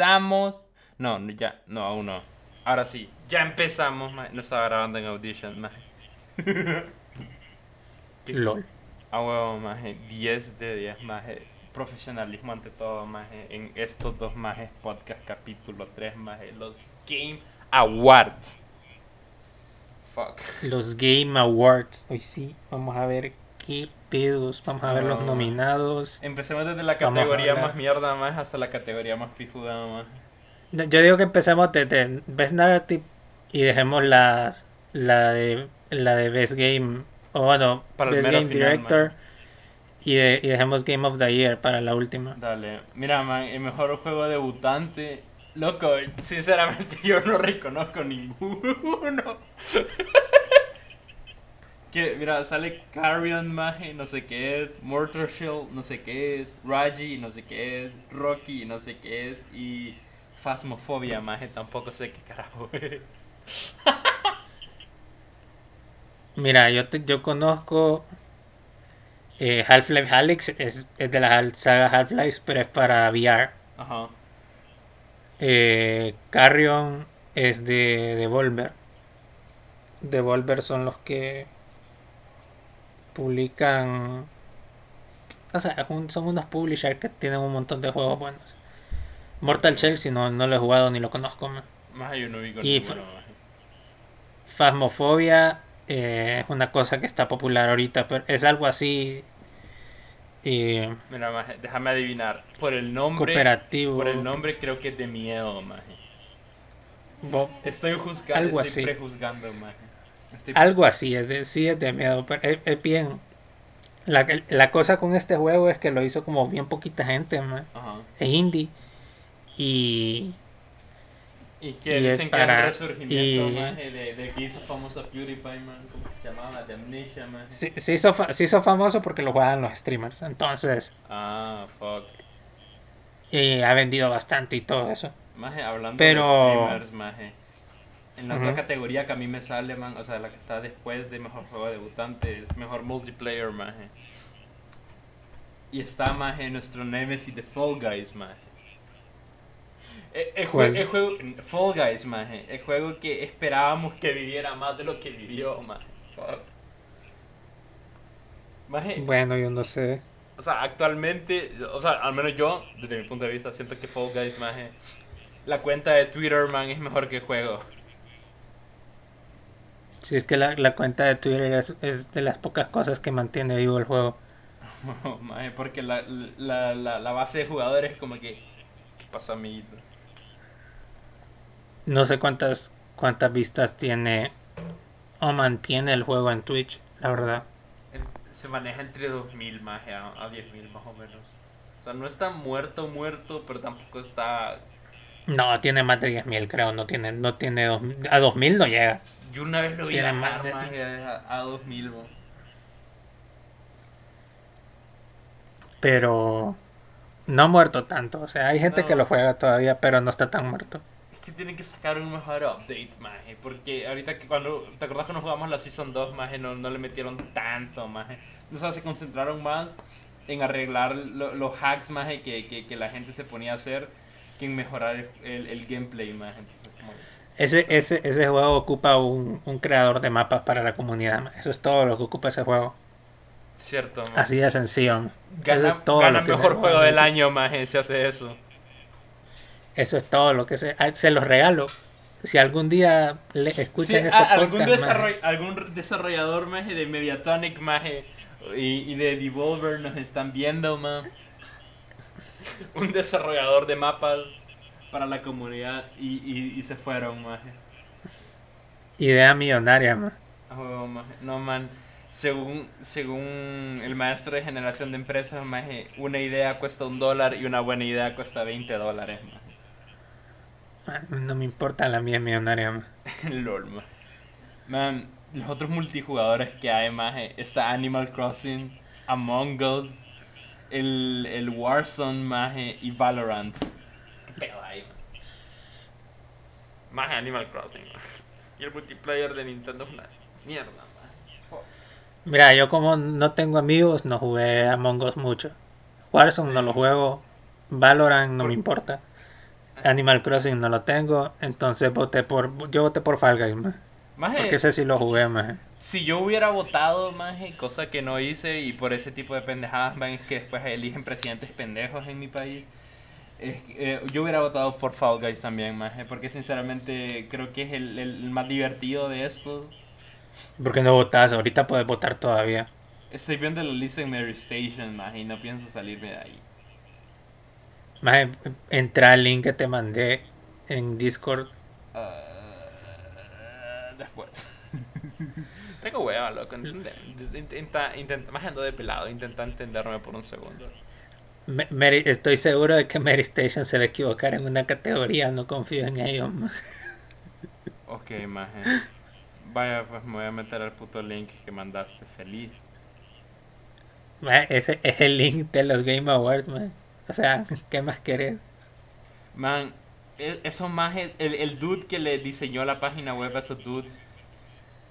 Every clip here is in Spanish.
empezamos. No, ya, no, aún no. Ahora sí, ya empezamos. No estaba grabando en Audition. Qué- LOL. A huevo, maje. 10 de 10, maje. Profesionalismo ante todo, maje. En estos dos, majes, podcast capítulo 3, maje. Los Game Awards. Fuck. Los Game Awards. Hoy sí, vamos a ver qué Vamos a ver los No. nominados. Empecemos desde la categoría más mierda, más hasta la categoría más pijuda, más. Yo digo que empecemos desde Best Narrative y dejemos la, la, de, la de Best Game. O bueno, Para Best Game final, Director. Y, de- y dejemos Game of the Year para la última. Dale. Mira, man, el mejor juego debutante. Loco, sinceramente yo no reconozco ninguno. que, mira, sale Carrion, maje, no sé qué es. Mortar Shell, no sé qué es. Raji, no sé qué es. Rocky, no sé qué es. Y Phasmophobia, maje, tampoco sé qué carajo es. Mira, yo, te- yo conozco eh, Half-Life Alyx, es, es de la saga Half-Life, pero es para VR. Ajá. Eh, Carrion es de Devolver. Devolver son los que publican. O sea, son unos publishers que tienen un montón de juegos buenos. Mortal Shell, si no, no lo he jugado ni lo conozco. man. Más yo no vi con Y ninguno. Phasmophobia eh, es una cosa que está popular ahorita, pero es algo así. Mira, maje, déjame adivinar. Por el nombre. cooperativo. Por el nombre creo que es de miedo, maje. bo- Estoy juzgando, Algo estoy así. prejuzgando, maje. Estoy- Algo así, es de, sí es de miedo, pero es, es bien. La, la cosa con este juego es que lo hizo como bien poquita gente, man. Ajá. Es indie. Y Y que Y es dicen que para- un resurgimiento, y- que hizo famoso PewDiePie, man. ¿Cómo se llamaba? De Amnesia, maje. se, se hizo, se hizo famoso porque lo juegan los streamers. Entonces, Ah, fuck. y ha vendido bastante y todo eso. Maje, hablando Pero- de streamers, maje. En la otra categoría que a mí me sale, man, o sea, la que está después de mejor juego debutante, es mejor multiplayer, maje. Y está, maje, nuestro Nemesis de Fall Guys, maje. El, el jue- ¿Cuál? el juego, Fall Guys, maje. El juego que esperábamos que viviera más de lo que vivió, maje. Maje, Bueno, yo no sé. o sea, actualmente, o sea, al menos yo, desde mi punto de vista, siento que Fall Guys, maje, la cuenta de Twitter, man, es mejor que el juego. Si es que la, la cuenta de Twitter es, es de las pocas cosas que mantiene vivo el juego. Porque la, la, la, la base de jugadores es como que, ¿qué pasó, amiguito? No sé cuántas cuántas vistas tiene o mantiene el juego en Twitch, la verdad. Se maneja entre 2000 más a, a 10.000 más o menos. O sea, no está muerto, muerto, pero tampoco está... No, tiene más de 10.000 creo, no tiene, no tiene dos, a 2.000 no llega. Yo una vez lo vi Tiene bajar más de- a, a 2000, mo. Pero no ha muerto tanto, o sea, hay gente No. que lo juega todavía, pero no está tan muerto. Es que tienen que sacar un mejor update, maje. Porque ahorita que cuando. ¿Te acordás cuando jugamos la Season 2, maje? No, no le metieron tanto, maje. O sea, se concentraron más en arreglar lo- los hacks, maje, que, que, que la gente se ponía a hacer que en mejorar el, el, el gameplay, maje. Entonces, como. Ese, ese, ese juego ocupa un, un creador de mapas para la comunidad, man. eso es todo lo que ocupa ese juego. Cierto. Así de sencillo. Gana, eso es todo gana lo que mejor juego del año, maje, si hace eso. Eso es todo lo que se, ah, se los regalo. Si algún día le escuchan Sí, este a- algún, podcast, man, desarroll- algún desarrollador maje, de Mediatonic maje, y, y de Devolver nos están viendo, man. Un desarrollador de mapas para la comunidad y, y, y se fueron, maje. idea millonaria, man. Maje. No, man. Según, según el maestro de generación de empresas, maje, una idea cuesta un dólar y una buena idea cuesta 20 dólares, maje. Man, No me importa la mía millonaria, man. LOL, man. Man, los otros multijugadores que hay, maje, está Animal Crossing, Among Us, el, el Warzone, maje, y Valorant. ¿Qué pedo? Maje, Animal Crossing. Y el multiplayer de Nintendo es una mierda. Mira, yo como no tengo amigos, no jugué Among Us mucho. Warzone no lo juego. Valorant no Por- me importa. Animal Crossing no lo tengo, entonces voté por yo voté por Fall Guys. Maje, Porque ese sí lo jugué, maje. Si yo hubiera votado, maje, cosa que no hice y por ese tipo de pendejadas, man, es que después eligen presidentes pendejos en mi país. es que, eh, yo hubiera votado por Fall Guys también, maje, porque sinceramente creo que es el, el más divertido de esto. ¿Por qué no votas? Ahorita puedes votar todavía. Estoy viendo la lista en Mary Station, maje, y no pienso salirme de ahí. Maje, entra al link que te mandé en Discord. Ah, después. Tengo hueva, loco. Intenta, intenta, más ando de pelado, intenta entenderme por un segundo. Mary- estoy seguro de que Mary Station se va a equivocar en una categoría, no confío en ellos. maje. Ok, maje. Vaya, pues me voy a meter al puto link que mandaste. Feliz. Ese es el link de los Game Awards, maje. O sea, ¿qué más querés? Man, e- eso maje, el, el dude que le diseñó la página web a esos dudes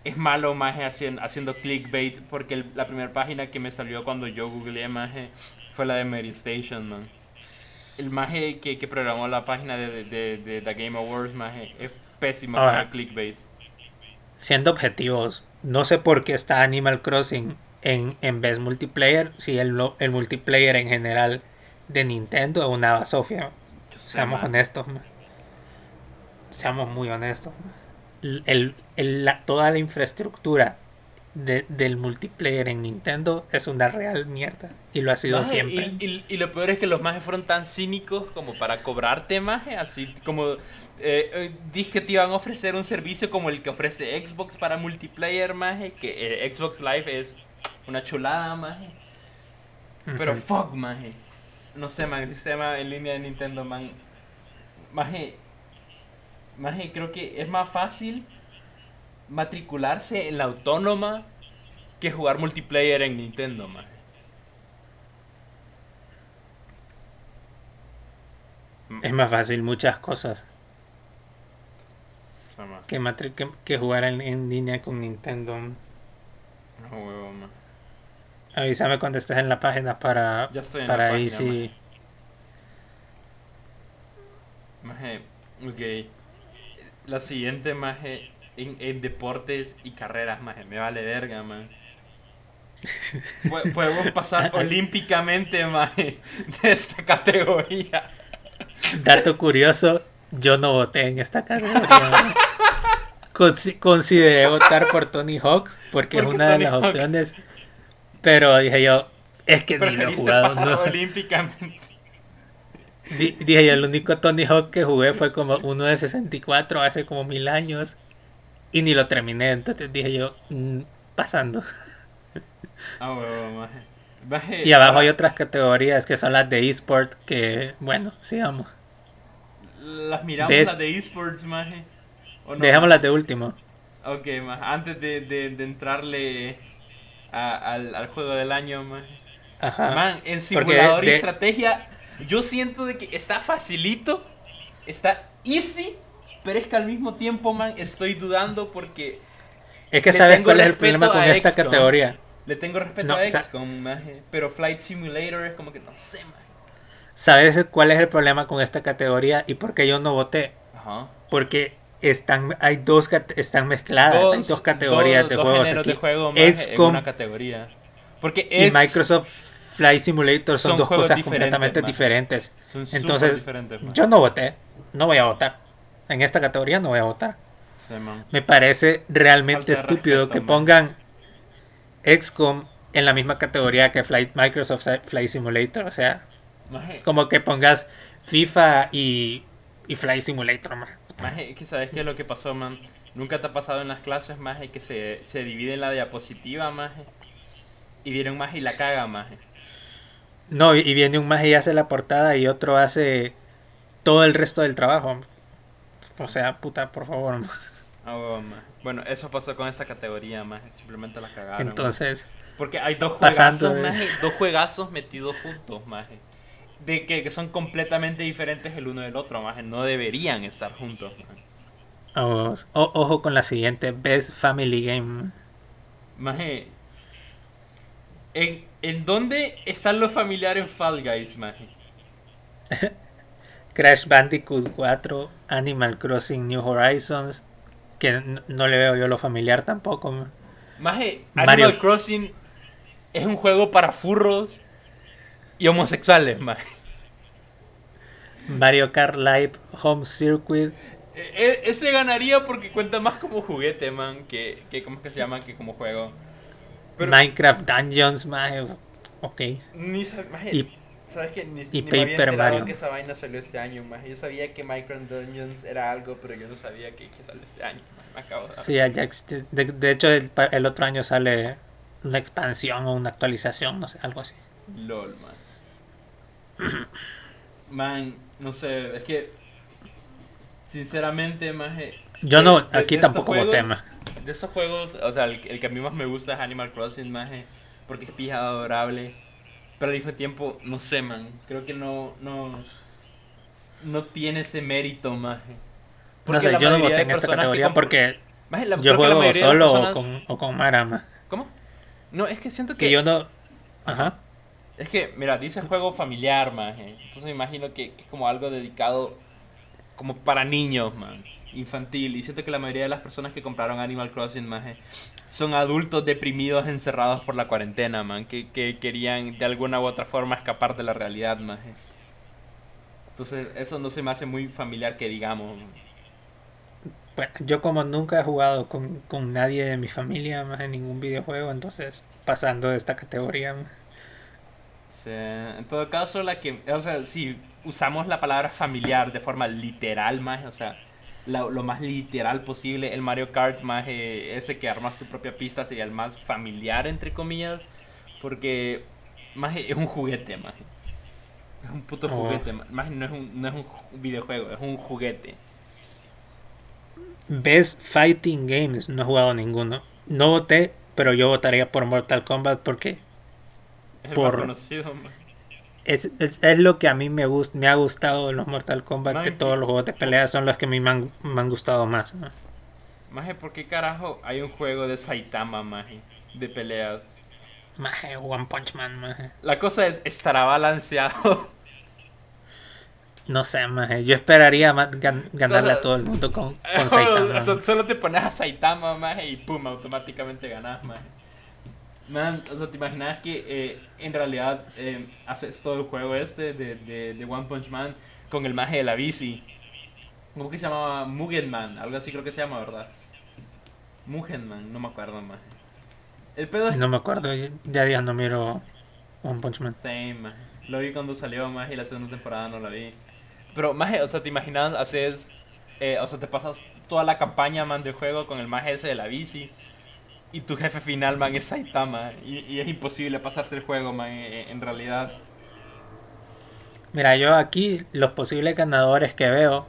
es malo maje haciendo, haciendo clickbait porque el- la primera página que me salió cuando yo googleé maje fue la de Mary Station, man. El maje que, que programó la página de, de, de The Game Awards, maje, es pésimo Ahora. para el clickbait. Siendo objetivos, no sé por qué está Animal Crossing en, en Best Multiplayer, si el, el multiplayer en general de Nintendo es una basofia. Seamos man. honestos, man. Seamos muy honestos. man. El, la- toda la infraestructura de- del multiplayer en Nintendo es una real mierda. Y lo ha sido Maje, siempre. Y, y- y lo peor es que los majes fueron tan cínicos como para cobrarte, maje, así como... Eh, eh, que te iban a ofrecer un servicio como el que ofrece Xbox para multiplayer, maje, que eh, Xbox Live es una chulada, maje. Pero Ujú. fuck, maje. No sé, man, el sistema en línea de Nintendo, man. Maje, maje, creo que es más fácil matricularse en la autónoma que jugar multiplayer en Nintendo, maje. Es más fácil muchas cosas que, matri- que, que jugar en, en línea con Nintendo. no huevo, ma. Avísame cuando estés en la página para, Ya estoy en para la ahí página, sí. Maje, ok. La siguiente, maje, en, en deportes y carreras, maje, me vale verga, man. Podemos pasar olímpicamente, maje, de esta categoría. Dato curioso, yo no voté en esta categoría. consideré votar por Tony Hawk porque es ¿Por qué una de las Hawk? opciones, pero dije yo, es que ni lo jugado. no. olímpicamente. Di- Dije yo, el único Tony Hawk que jugué fue como uno de 64 hace como mil años y ni lo terminé, entonces dije yo, mm, pasando. Ah, huevo, maje. Maje, Y abajo hay otras categorías que son las de eSport que, bueno, sigamos. Las miramos Best- las de esports, maje. ¿O no? Dejémoslas de último. Ok, maje, antes de, de, de entrarle a- al, al juego del año, maje. Ajá. Man, en simulador y estrategia, yo siento de que está facilito, está easy, pero es que al mismo tiempo, man, estoy dudando porque Es que sabes cuál es el problema con esta XCOM. categoría. le tengo respeto No, a o sea- XCOM, maje, pero Flight Simulator es como que no sé, man. ¿Sabes cuál es el problema con esta categoría y por qué yo no voté? Ajá. Porque están hay dos están mezcladas, hay dos categorías dos- de dos juegos aquí. de juego, maje, en XCOM una categoría. Porque y Microsoft Flight Simulator son, son dos cosas diferentes, completamente diferentes. son Entonces, diferentes, yo no voté, no voy a votar. En esta categoría no voy a votar. Sí. Me parece realmente Falta estúpido respeto, que man. pongan XCOM en la misma categoría que Flight, Microsoft Flight Simulator. O sea, Maje, como que pongas FIFA y, y Flight Simulator. man. Maje, que sabes qué es lo que pasó, man. Nunca te ha pasado en las clases, maje, que se, se divide en la diapositiva, maje. Y vieron maje y la caga, maje. No, y, y viene un más y hace la portada y otro hace todo el resto del trabajo. O sea, puta, por favor. Ah. Bueno, eso pasó con esta categoría, maje. Simplemente la cagaron. Entonces. Porque hay dos juegazos, de- maje. Dos juegazos metidos juntos, maje. De que, que son completamente diferentes el uno del otro, maje. No deberían estar juntos. O- ojo con la siguiente, Best Family Game. Maje. ¿En, ¿En dónde están los familiares Fall Guys, maje? Crash Bandicoot 4, Animal Crossing New Horizons, que no le veo yo lo familiar tampoco. ma. Maje, Mario- Animal Crossing es un juego para furros y homosexuales, maje. Mario Kart Live Home Circuit, E- e- ese ganaría porque cuenta más como juguete, man, que, que ¿cómo es que se llama? Que como juego. Pero Minecraft Dungeons, maje, ok. ni maje, Y ¿Sabes qué? Ni, y ni me había Mario. que esa vaina salió este año, maje. Yo sabía que Minecraft Dungeons era algo, pero yo no sabía que, que salió este año. maje. Me acabo de sí. De, de hecho, el, otro año sale una expansión o una actualización, no sé, algo así. LOL, man. Man, no sé, es que. Sinceramente, maje. Yo no, aquí tampoco juegos- tema. De esos juegos, o sea, el, el que a mí más me gusta es Animal Crossing, maje. Porque es pija adorable. Pero al mismo tiempo, no sé, man. Creo que no. No, no tiene ese mérito, maje. No sé, yo no voté en esta categoría porque Maje, la- yo la juego solo o con, o con Mara, ma. ¿Cómo? No, es que siento que. Que yo no. Ajá. Es que, mira, dice juego familiar, maje. Entonces me imagino que, que es como algo dedicado como para niños, man. Infantil. Y siento que la mayoría de las personas que compraron Animal Crossing, maje, son adultos deprimidos encerrados por la cuarentena, man. Que, que querían de alguna u otra forma escapar de la realidad, maje. Entonces eso no se me hace muy familiar que digamos. Bueno, yo como nunca he jugado con, con nadie de mi familia más en ningún videojuego, entonces pasando de esta categoría. en todo caso, la que, o sea, si usamos la palabra familiar de forma literal, más, o sea, la- lo más literal posible, el Mario Kart, más, ese que armas tu propia pista sería el más familiar, entre comillas, porque, más, es un juguete, más. Es un puto Oh. juguete, más, no es un, no es un ju- videojuego, es un juguete. Best Fighting Games, no he jugado ninguno. No voté, pero yo votaría por Mortal Kombat porque Es el Por- más conocido. Es, es, es lo que a mí me, gust, me ha gustado de los Mortal Kombat, que todos los juegos de pelea son los que a mí me han, me han gustado más. ¿no? Maje, ¿por qué carajo hay un juego de Saitama, maje? De peleas. Maje, One Punch Man, maje. La cosa es, ¿estará balanceado? No sé, maje. Yo esperaría gan- ganarle sea, a todo el mundo con, con Saitama. O sea, solo te pones a Saitama, maje, y pum, automáticamente ganas, maje. Man, o sea, ¿te imaginas que eh, en realidad eh, haces todo el juego este de, de, de One Punch Man con el maje de la bici? ¿Cómo que se llamaba? Mugen Man, algo así creo que se llama, ¿verdad? Mugen Man, no me acuerdo, maje. El pedo es No me acuerdo, ya- días no miro One Punch Man. Same. Lo vi cuando salió más y la segunda temporada no la vi. Pero maje, o sea, te imaginas, haces, eh, o sea, te pasas toda la campaña, man, del juego con el maje ese de la bici. Y tu jefe final, man, es Saitama. Y, y es imposible pasarse el juego, man, en, en realidad. Mira, yo aquí los posibles ganadores que veo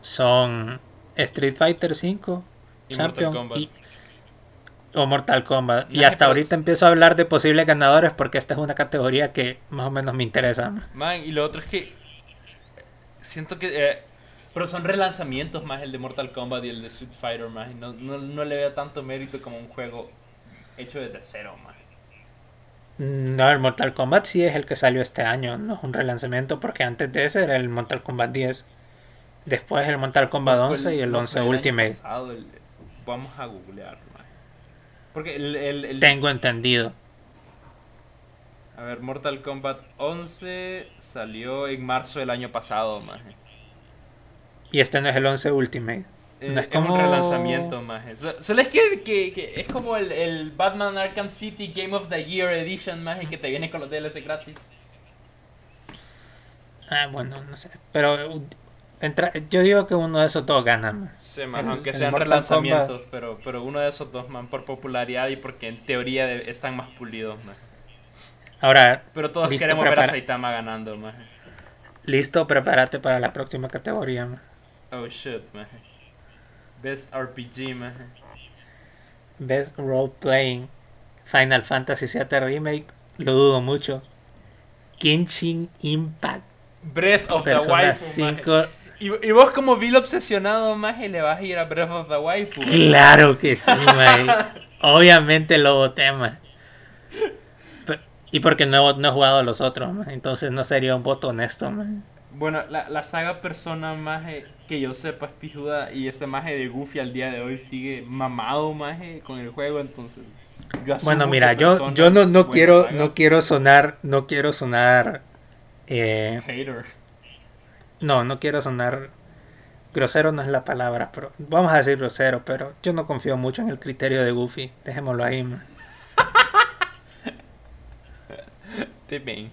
son Street Fighter V, Y Champion Mortal y- o Mortal Kombat. Y hasta ahorita es- empiezo a hablar de posibles ganadores porque esta es una categoría que más o menos me interesa. Man, y lo otro es que siento que... eh, pero son relanzamientos más el de Mortal Kombat y el de Street Fighter, más. No, no, no le veo tanto mérito como un juego hecho desde cero, más. No, el Mortal Kombat sí es el que salió este año, no es un relanzamiento porque antes de ese era el Mortal Kombat 10. Después el Mortal Kombat No fue 11 y el no 11 fue año Ultimate. pasado, el- vamos a googlear, maje. Porque el, el, el- Tengo entendido. A ver, Mortal Kombat 11 salió en marzo del año pasado, maje. Y este no es el 11 Ultimate. Eh, No es es como- un relanzamiento. So- Solo es que, que, que es como el, el Batman Arkham City Game of the Year Edition, maje, que te viene con los DLC gratis. Ah, bueno, no sé. Pero entra- yo digo que uno de esos dos gana. man. Sí, man, El- aunque sean relanzamientos, pero, pero uno de esos dos, man, por popularidad y porque en teoría de- están más pulidos, maje. Ahora, Pero todos Listo, queremos ver a Saitama ganando, maje. listo, prepárate para la próxima categoría. man. Oh shit, maje. Best RPG, maje. Best Role Playing. Final Fantasy VII Remake. Lo dudo mucho. Genshin Impact. Breath of the Persona Waifu, 5. maje. Y, y vos como vil obsesionado, maje, le vas a ir a Breath of the Waifu. Claro que sí, man. Obviamente lo voté, man. Y porque no, no he jugado a los otros, man. entonces no sería un voto honesto. man. Bueno, la, la saga Persona maje que yo sepa es pijuda y este maje de Goofy al día de hoy sigue mamado maje con el juego, entonces yo Bueno, mira, yo yo no no quiero no quiero sonar no quiero sonar eh, hater. No, no quiero sonar grosero no es la palabra, pero vamos a decir grosero, pero yo no confío mucho en el criterio de Goofy, dejémoslo ahí. Man. bien.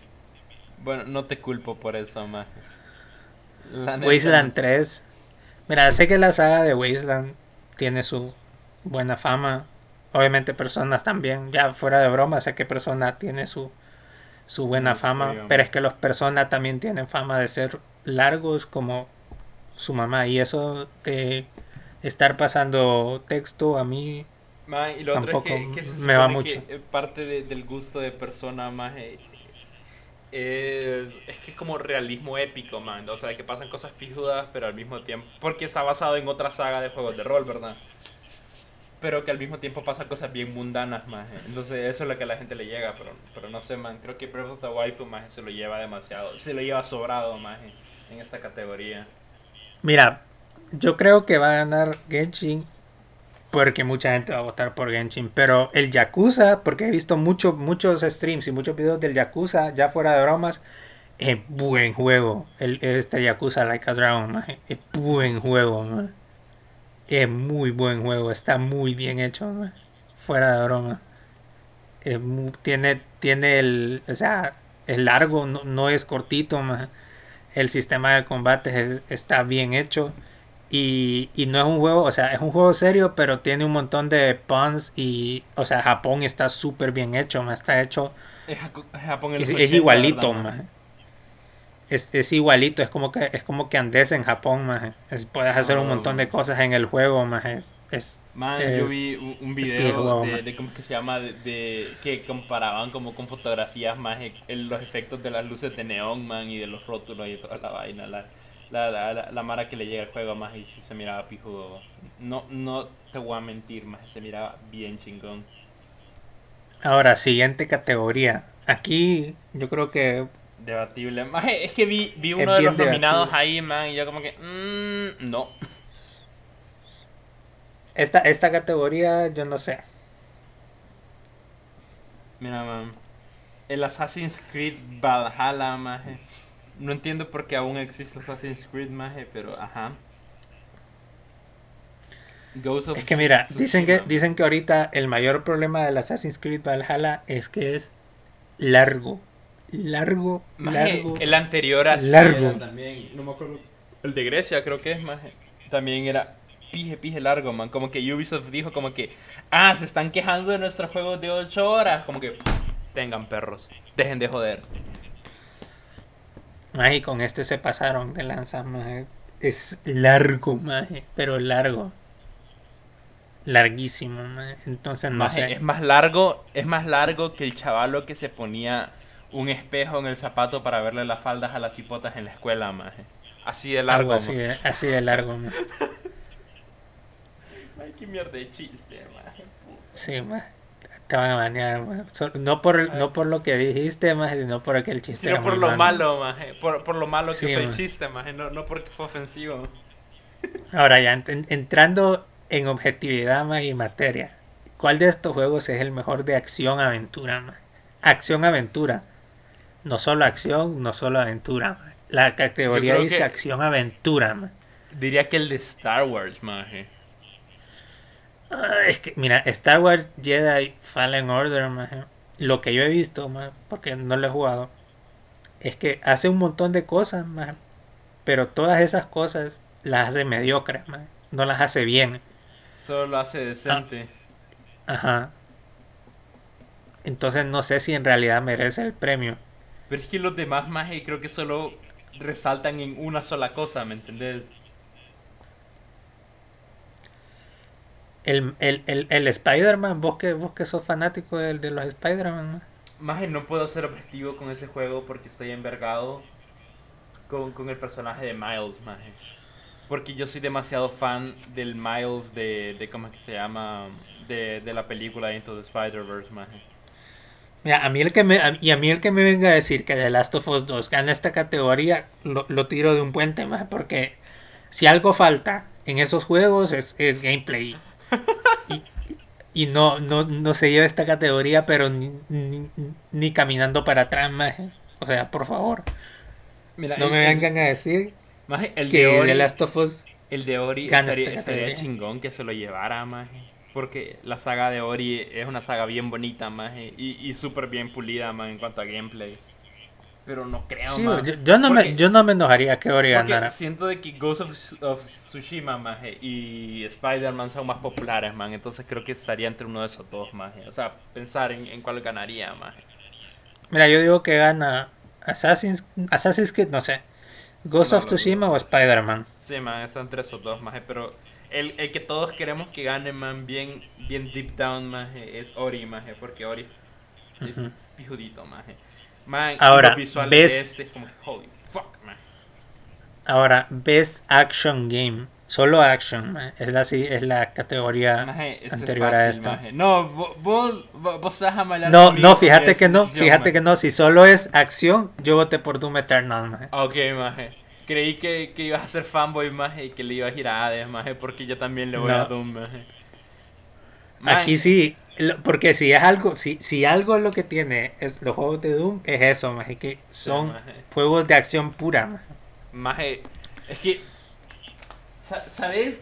Bueno, no te culpo por eso, más. Wasteland 3. Mira, sé que la saga de Wasteland tiene su buena fama. Obviamente personas también, ya fuera de broma, sé que persona tiene su, su buena fama, pero es que los personas también tienen fama de ser largos como su mamá y eso de estar pasando texto a mí y lo tampoco otro es que, me va mucho. parte del gusto de persona más eh, es, es que es como realismo épico, man. O sea, que pasan cosas pijudas, pero al mismo tiempo. Porque está basado en otra saga de juegos de rol, ¿verdad? Pero que al mismo tiempo pasan cosas bien mundanas, más. Entonces, eso es lo que a la gente le llega, pero, pero no sé, man. Creo que Breath of the Waifu, más, se lo lleva demasiado. Se lo lleva sobrado, más, en esta categoría. Mira, yo creo que va a ganar Genshin porque mucha gente va a votar por Genshin. Pero el Yakuza, porque he visto mucho, muchos streams y muchos videos del Yakuza, ya fuera de bromas, es buen juego. El, este Yakuza Like a Dragon, es buen juego. Es muy buen juego, está muy bien hecho, fuera de broma. tiene, tiene el, o sea, es largo, no, es cortito. El sistema de combate está bien hecho. Y, y, no es un juego, o sea, es un juego serio, pero tiene un montón de puns y, o sea, Japón está súper bien hecho, más está hecho... Es, Japón es, igualito, más. Es, es, igualito, es como que es como que andes en Japón, más. puedes hacer un montón de cosas en el juego, más. Es, es, Man, yo vi un, video de, cómo que se llama, de, que comparaban como con fotografías más los efectos de las luces de neón, man, y de los rótulos y toda la vaina. La, la, la, la, mara que le llega al juego más y si se miraba pijudo. No, no te voy a mentir, más se miraba bien chingón. Ahora, siguiente categoría. Aquí yo creo que... Debatible. es que vi, vi uno de los nominados ahí, man, y yo como que... Mmm, no. Esta, esta categoría, yo no sé. Mira, man. El Assassin's Creed Valhalla, maje. No entiendo por qué aún existe Assassin's Creed Maje, pero ajá. es que mira, dicen que, dicen que ahorita el mayor problema del Assassin's Creed Valhalla es que es largo. Largo, largo. El anterior a largo. también, no me acuerdo. El de Grecia creo que es más. También era pije, pije largo, man. Como que Ubisoft dijo como que, ah, se están quejando de nuestros juegos de 8 horas. Como que, tengan perros, dejen de joder. Ay, con este se pasaron de lanza, Es largo, maje, pero largo. Larguísimo, Entonces no sé. Es más largo, es más largo que el chavalo que se ponía un espejo en el zapato para verle las faldas a las hipotas en la escuela, maje. Así de largo. así, de, así de largo, Ay, qué mierda de chiste, maje. Sí, maje te van a banear, no por no por lo que dijiste, más sino por aquel chiste. Sino por lo malo, más por, por, lo malo que fue el chiste, más no, no porque fue ofensivo. Ahora ya entrando en objetividad más y materia, ¿cuál de estos juegos es el mejor de acción aventura? Acción aventura. No solo acción, no solo aventura. La categoría dice acción aventura. Diría que el de Star Wars, maje. Ah, es que, mira, Star Wars Jedi Fallen Order, lo que yo he visto, porque no lo he jugado, es que hace un montón de cosas, pero todas esas cosas las hace mediocres, no las hace bien. Solo lo hace decente. Ah, ajá. Entonces no sé si en realidad merece el premio. Pero es que los demás más creo que solo resaltan en una sola cosa, ¿me entendés? El, el, el, el Spider-Man, vos que, vos que sos fanático de, de los Spider-Man. Más no puedo ser objetivo con ese juego porque estoy envergado con, con el personaje de Miles, más Porque yo soy demasiado fan del Miles de, de ¿cómo es que se llama? De, de la película Into the Spider-Verse, más Mira, a mí el que me, a- y a mí el que me venga a decir que The Last of Us 2 gana esta categoría, lo, lo tiro de un puente más, porque si algo falta en esos juegos es, es gameplay. Y, no, no, no se lleva esta categoría, pero ni, ni, ni caminando para atrás, más. O sea, por favor, Mira, no el- me vengan a decir maje, el que de Ori, The Last of Us el de Ori estaría, chingón que se lo llevara, maje. Porque la saga de Ori es una saga bien bonita, maje. Y, y súper bien pulida, man, en cuanto a gameplay. Pero no creo, Sí, yo, yo no me, yo no me enojaría que Ori ganara. siento de que Ghost of, of Tsushima, maje, y Spider-Man son más populares, man. Entonces creo que estaría entre uno de esos dos, maje. O sea, pensar en, en cuál ganaría, maje. Mira, yo digo que gana Assassin's, Assassin's Creed, no sé. Ghost No, of Tsushima o Spider-Man. Sí, man, está entre esos dos, maje. Pero el, el que todos queremos que gane, man, bien, bien deep down, maje, es Ori, maje. Porque Ori es Ujú. pijudito, maje. Man, Ahora, de este es como holy fuck, man. Ahora, Best Action Game. Solo Action. Es la, es la categoría Maje, este es anterior fácil, a esta. maje. No, vo- vos, vos, estás a No, no, fíjate que no, fíjate que no. Si solo es acción, yo voté por Doom Eternal. maje. Ok, maje. Creí que, que ibas a ser fanboy, maje, y que le ibas a ir a Hades, maje, porque yo también le voy No. a Doom, maje. Aquí sí, porque si es algo, si, si algo es lo que tiene es los juegos de Doom, es eso, maje, que son juegos de acción pura. Maje, es que... sa- ¿Sabes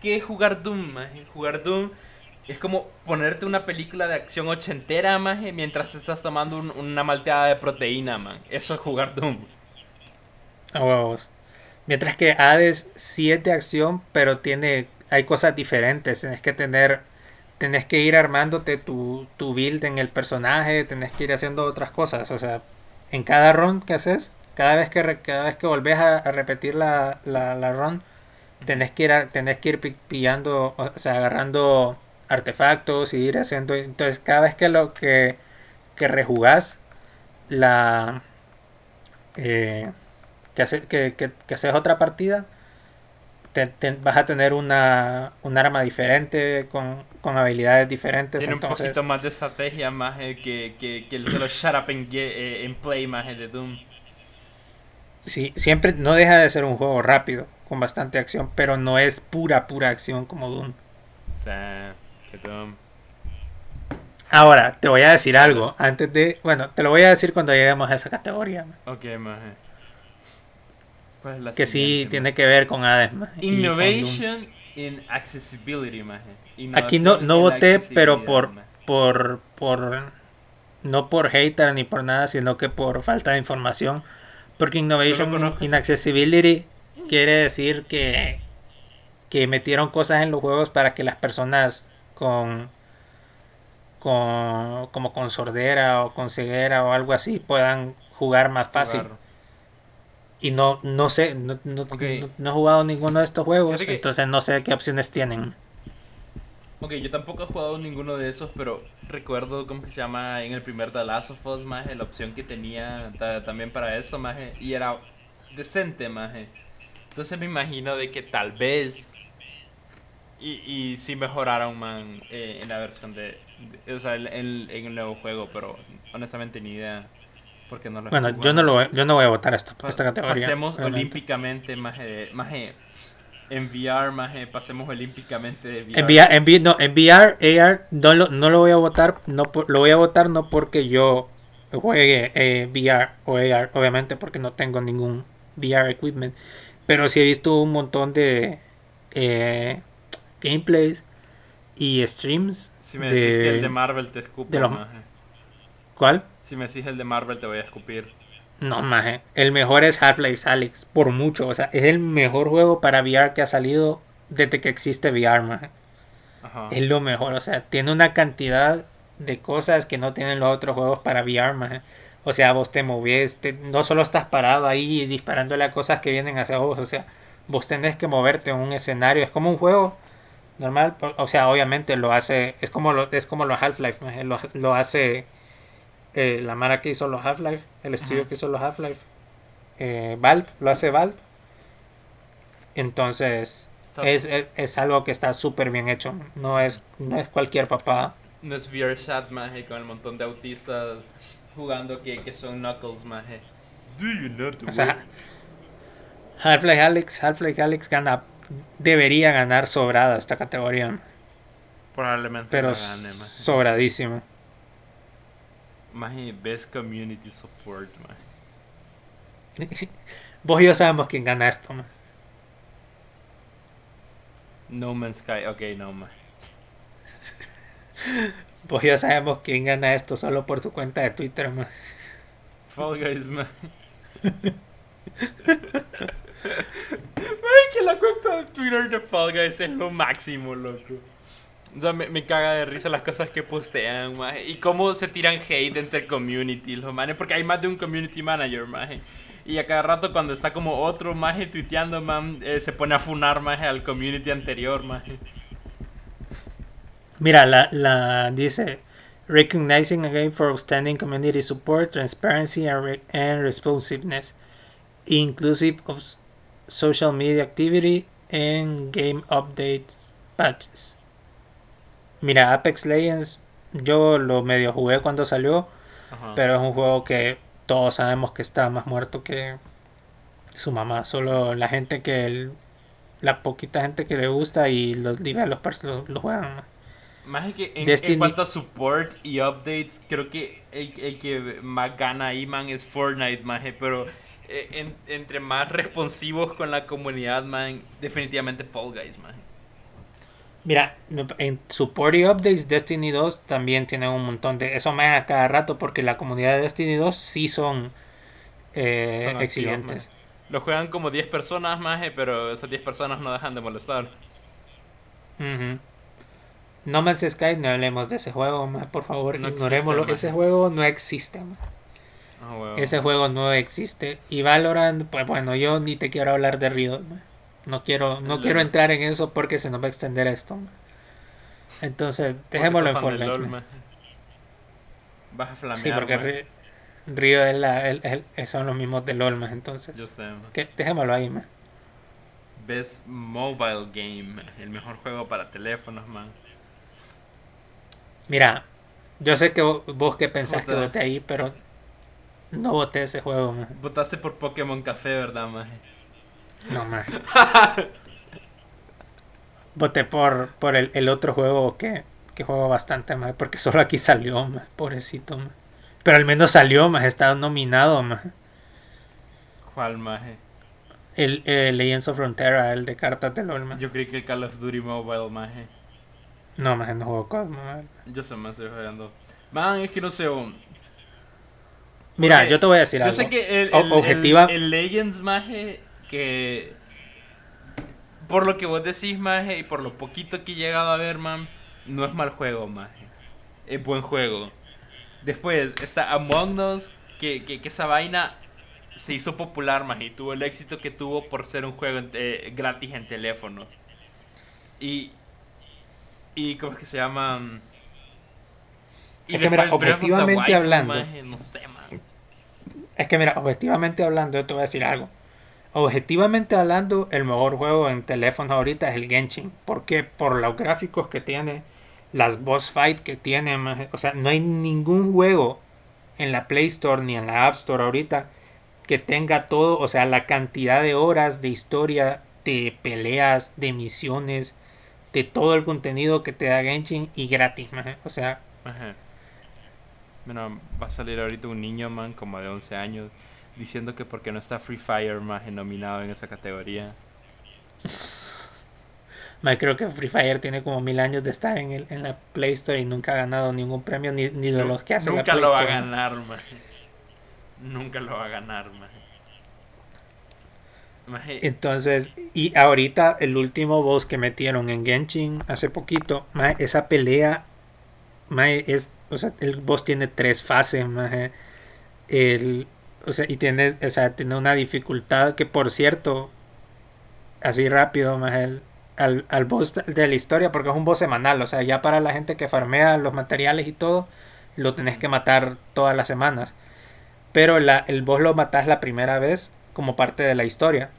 qué es jugar Doom, maje? Jugar Doom es como ponerte una película de acción ochentera, maje, mientras estás tomando un- una malteada de proteína, man. Eso es jugar Doom. A huevos. Mientras que Hades sí es de acción, pero tiene, hay cosas diferentes. Tienes que tener, tenés que ir armándote tu, tu build en el personaje, tenés que ir haciendo otras cosas. O sea, en cada run que haces, cada vez que, cada vez que volvés a, repetir la, la, la run, tenés que ir, a- que ir pi- pillando, o sea, agarrando artefactos y ir haciendo. Entonces, cada vez que lo que, que rejugás la. eh, que, hace- que, que- haces otra partida, te- vas a tener una, un arma diferente, con, con habilidades diferentes. Tiene un poquito más de estrategia, maje, que, que, que el solo shut up and get, eh, and play, maje, de Doom. sí, siempre no deja de ser un juego rápido, con bastante acción, pero no es pura, pura acción como Doom. Ahora, te voy a decir algo, antes de, bueno, te lo voy a decir cuando lleguemos a esa categoría, Ok, maje. ¿Cuál es la que sí tiene que ver con Hades. Innovation in accessibility, maje. Aquí no, no en voté, pero por, maje. por, por, no por hater ni por nada, sino que por falta de información. Porque Innovation in Accessibility quiere decir que, que metieron cosas en los juegos para que las personas con, con como con sordera o con ceguera o algo así puedan jugar más fácil. Jugar. Y no, no sé, no, no, no- no he jugado ninguno de estos juegos, que- entonces no sé qué opciones tienen. Ok, yo tampoco he jugado ninguno de esos, pero recuerdo cómo se llama en el primer The Last of Us, maje, la opción que tenía ta- también para eso, maje, y era decente, maje. Entonces me imagino de que tal vez y, y sí mejoraron, man, eh, en la versión de, de- o sea, en- en el nuevo juego, pero honestamente ni idea, porque no lo he Bueno, yo no, lo, voy- yo no voy a votar esta, Pa- esta categoría. Pasemos olímpicamente, maje, maje, en VR, maje, pasemos olímpicamente de VR. En VR, en, no, en VR, AR, no lo, no lo voy a votar, no lo voy a votar no porque yo juegue eh, VR o AR, obviamente porque no tengo ningún VR equipment, pero sí he visto un montón de eh, gameplays y streams Si me decís que de, el de Marvel te escupo, de los-. ¿Cuál? Si me decís el de Marvel te voy a escupir. No, maje. El mejor es Half-Life Alyx, por mucho. O sea, es el mejor juego para VR que ha salido desde que existe VR, maje. Ajá. Es lo mejor, o sea, tiene una cantidad de cosas que no tienen los otros juegos para VR, maje. O sea, vos te moves, te- no solo estás parado ahí disparándole a cosas que vienen hacia vos, o sea, vos tenés que moverte en un escenario, es como un juego normal, o- sea, obviamente lo hace, es como lo, es como los Half-Life, lo, lo hace eh, la mara que hizo los Half-Life, el estudio Ajá. que hizo los Half-Life, eh, Valve, lo hace Valve. Entonces, es, es, es algo que está súper bien hecho. No es, no es cualquier papada. no es VRChat, maje, con el montón de autistas jugando que, que son Knuckles, maje. Do you know the O sea, Half-Life Alex, Half-Life Alex gana, debería ganar sobrada esta categoría, Probablemente pero lo gane, maje. sobradísimo. Maje, Best Community Support, maje. Vos y yo sabemos quién gana esto, man. No Man's Sky, ok, no, maje. Vos y yo sabemos quién gana esto solo por su cuenta de Twitter, man. Fall Guys, maje. Ay, que la cuenta de Twitter de Fall Guys es lo máximo, loco. O sea, me, me caga de risa las cosas que postean, maje. Y cómo se tiran hate entre community, los manes. Porque hay más de un community manager, maje. Y a cada rato cuando está como otro maje tuiteando, man, eh, se pone a funar, maje, al community anterior, maje. Mira, la, la dice recognizing a game for outstanding community support, transparency and, re- and responsiveness, inclusive of social media activity and game updates patches. Mira, Apex Legends, yo lo medio jugué cuando salió, Ajá. pero es un juego que todos sabemos que está más muerto que su mamá. Solo la gente que el- la poquita gente que le gusta y los developers lo, lo juegan. Más que en, cuanto a support y updates, creo que el, el que más gana ahí, man, es Fortnite, maje. Pero eh, en- entre más responsivos con la comunidad, man, definitivamente Fall Guys, maje. Mira, en support y updates Destiny 2 también tiene un montón de... Eso me a cada rato porque la comunidad de Destiny 2 sí son, eh, Son activos, exigentes. Lo juegan como 10 personas, maje, pero esas 10 personas no dejan de molestar. Ujú. No Man's Sky, no hablemos de ese juego, ma, por favor, No ignorémoslo. existe, ese juego no existe. Ah. Ese juego no existe. Y Valorant, pues bueno, yo ni te quiero hablar de Riot. ma. No quiero, no quiero entrar en eso porque se nos va a extender esto. Entonces, dejémoslo en maje. Vas a flamear, Sí, porque Río es la, el- el- son los mismos de LOL, más entonces. Yo sé, que- dejémoslo ahí, man. Best Mobile Game, el mejor juego para teléfonos, man. Mira, yo sé que vo- vos que pensás que voté ahí, pero no voté ese juego, man. Votaste por Pokémon Café, ¿verdad, maje? No, man. voté por, por el, el otro juego que, que juego bastante, más porque solo aquí salió, man. Pobrecito, man. Pero al menos salió, más estaba nominado, man. ¿Cuál, maje? El, el Legends of Frontera, el de cartas de LOL, man. Yo creí que el Call of Duty Mobile, maje. No, man, no juego COD, man. Yo se me estoy jugando. Man, es que no sé. um, Mira, yo te voy a decir Yo algo. sé que el, el- objetiva- el- el Legends, maje, que. Por lo que vos decís, maje, y por lo poquito que he llegado a ver, man, no es mal juego, maje. Es buen juego. Después está Among Us, que, que, que esa vaina se hizo popular, maje, y tuvo el éxito que tuvo por ser un juego en- eh, gratis en teléfono. Y. Y, ¿cómo es que se llama? Y Es que mira, objetivamente hablando. maje, no sé, man. Es que mira, objetivamente hablando, yo te voy a decir algo. Objetivamente hablando, el mejor juego en teléfono ahorita es el Genshin. ¿Por qué? Por los gráficos que tiene, las boss fight que tiene. O sea, no hay ningún juego en la Play Store ni en la App Store ahorita que tenga todo, o sea, la cantidad de horas de historia, de peleas, de misiones, de todo el contenido que te da Genshin y gratis. O sea. Bueno, va a salir ahorita un niño, man, como de 11 años, diciendo que porque no está Free Fire, más nominado en esa categoría. Ma, creo que Free Fire tiene como mil años de estar en, el, en la Play Store y nunca ha ganado ningún premio ni, ni de los que hace la Nunca Play lo va a Store. ganar, man. Nunca lo va a ganar, man. Maje, Entonces, y ahorita el último boss que metieron en Genshin hace poquito, ma, esa pelea, ma, es, o sea, el boss tiene tres fases, ma, el, o sea, y tiene, o sea, tiene una dificultad que por cierto, así rápido, ma, el, al, al boss de la historia, porque es un boss semanal, o sea, ya para la gente que farmea los materiales y todo, lo tenés que matar todas las semanas. Pero la, el boss lo matas la primera vez como parte de la historia.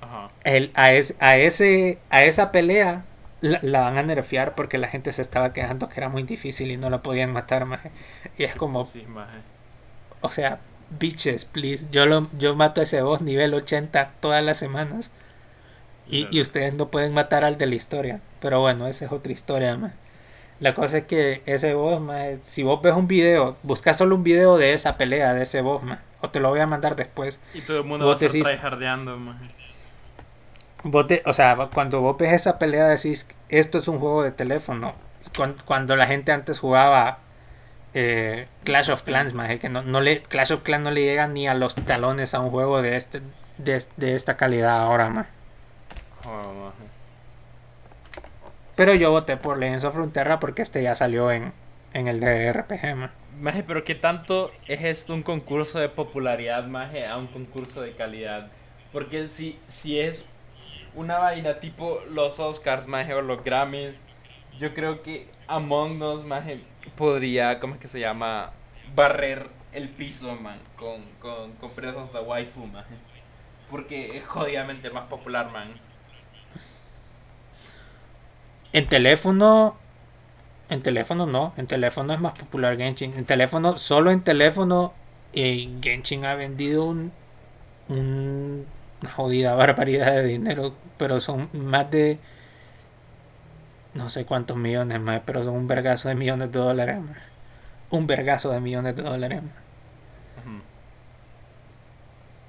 Ajá. El, a, es- a, ese, a esa pelea la, la van a nerfear porque la gente se estaba quejando que era muy difícil y no la podían matar, maje. Y es como, Sí, o sea, bitches, please. Yo, lo, yo mato a ese boss nivel 80 todas las semanas. Y, y ustedes no pueden matar al de la historia. Pero bueno, esa es otra historia, más. La cosa es que ese boss, si vos ves un video, busca solo un video de esa pelea de ese boss, maje, o te lo voy a mandar después. Y todo el mundo Vos va a estar tryhardeando. Vos te- o sea, cuando vos ves esa pelea decís, esto es un juego de teléfono. Cuan- Cuando, la gente antes jugaba eh, Clash of Clans, maje, que no, no le, Clash of Clans no le llega ni a los talones a un juego de este de, de esta calidad ahora, maje. Joder, maje. Pero yo voté por Legends of Frontera porque este ya salió en, en el de RPG, maje. Maje, pero ¿qué tanto es esto un concurso de popularidad, maje, a un concurso de calidad? Porque si, si es una vaina tipo los Oscars, maje, o los Grammys, yo creo que Among Us, maje, podría, ¿cómo es que se llama? Barrer el piso, man, con, con, con Waifu, maje. Porque es jodidamente más popular, man. En teléfono. En teléfono no. En teléfono es más popular Genshin. En teléfono, solo en teléfono. eh, Genshin ha vendido un, un- una jodida barbaridad de dinero. Pero son más de. No sé cuántos millones más. Pero son un vergazo de millones de dólares más. Un vergazo de millones de dólares más. Ujú.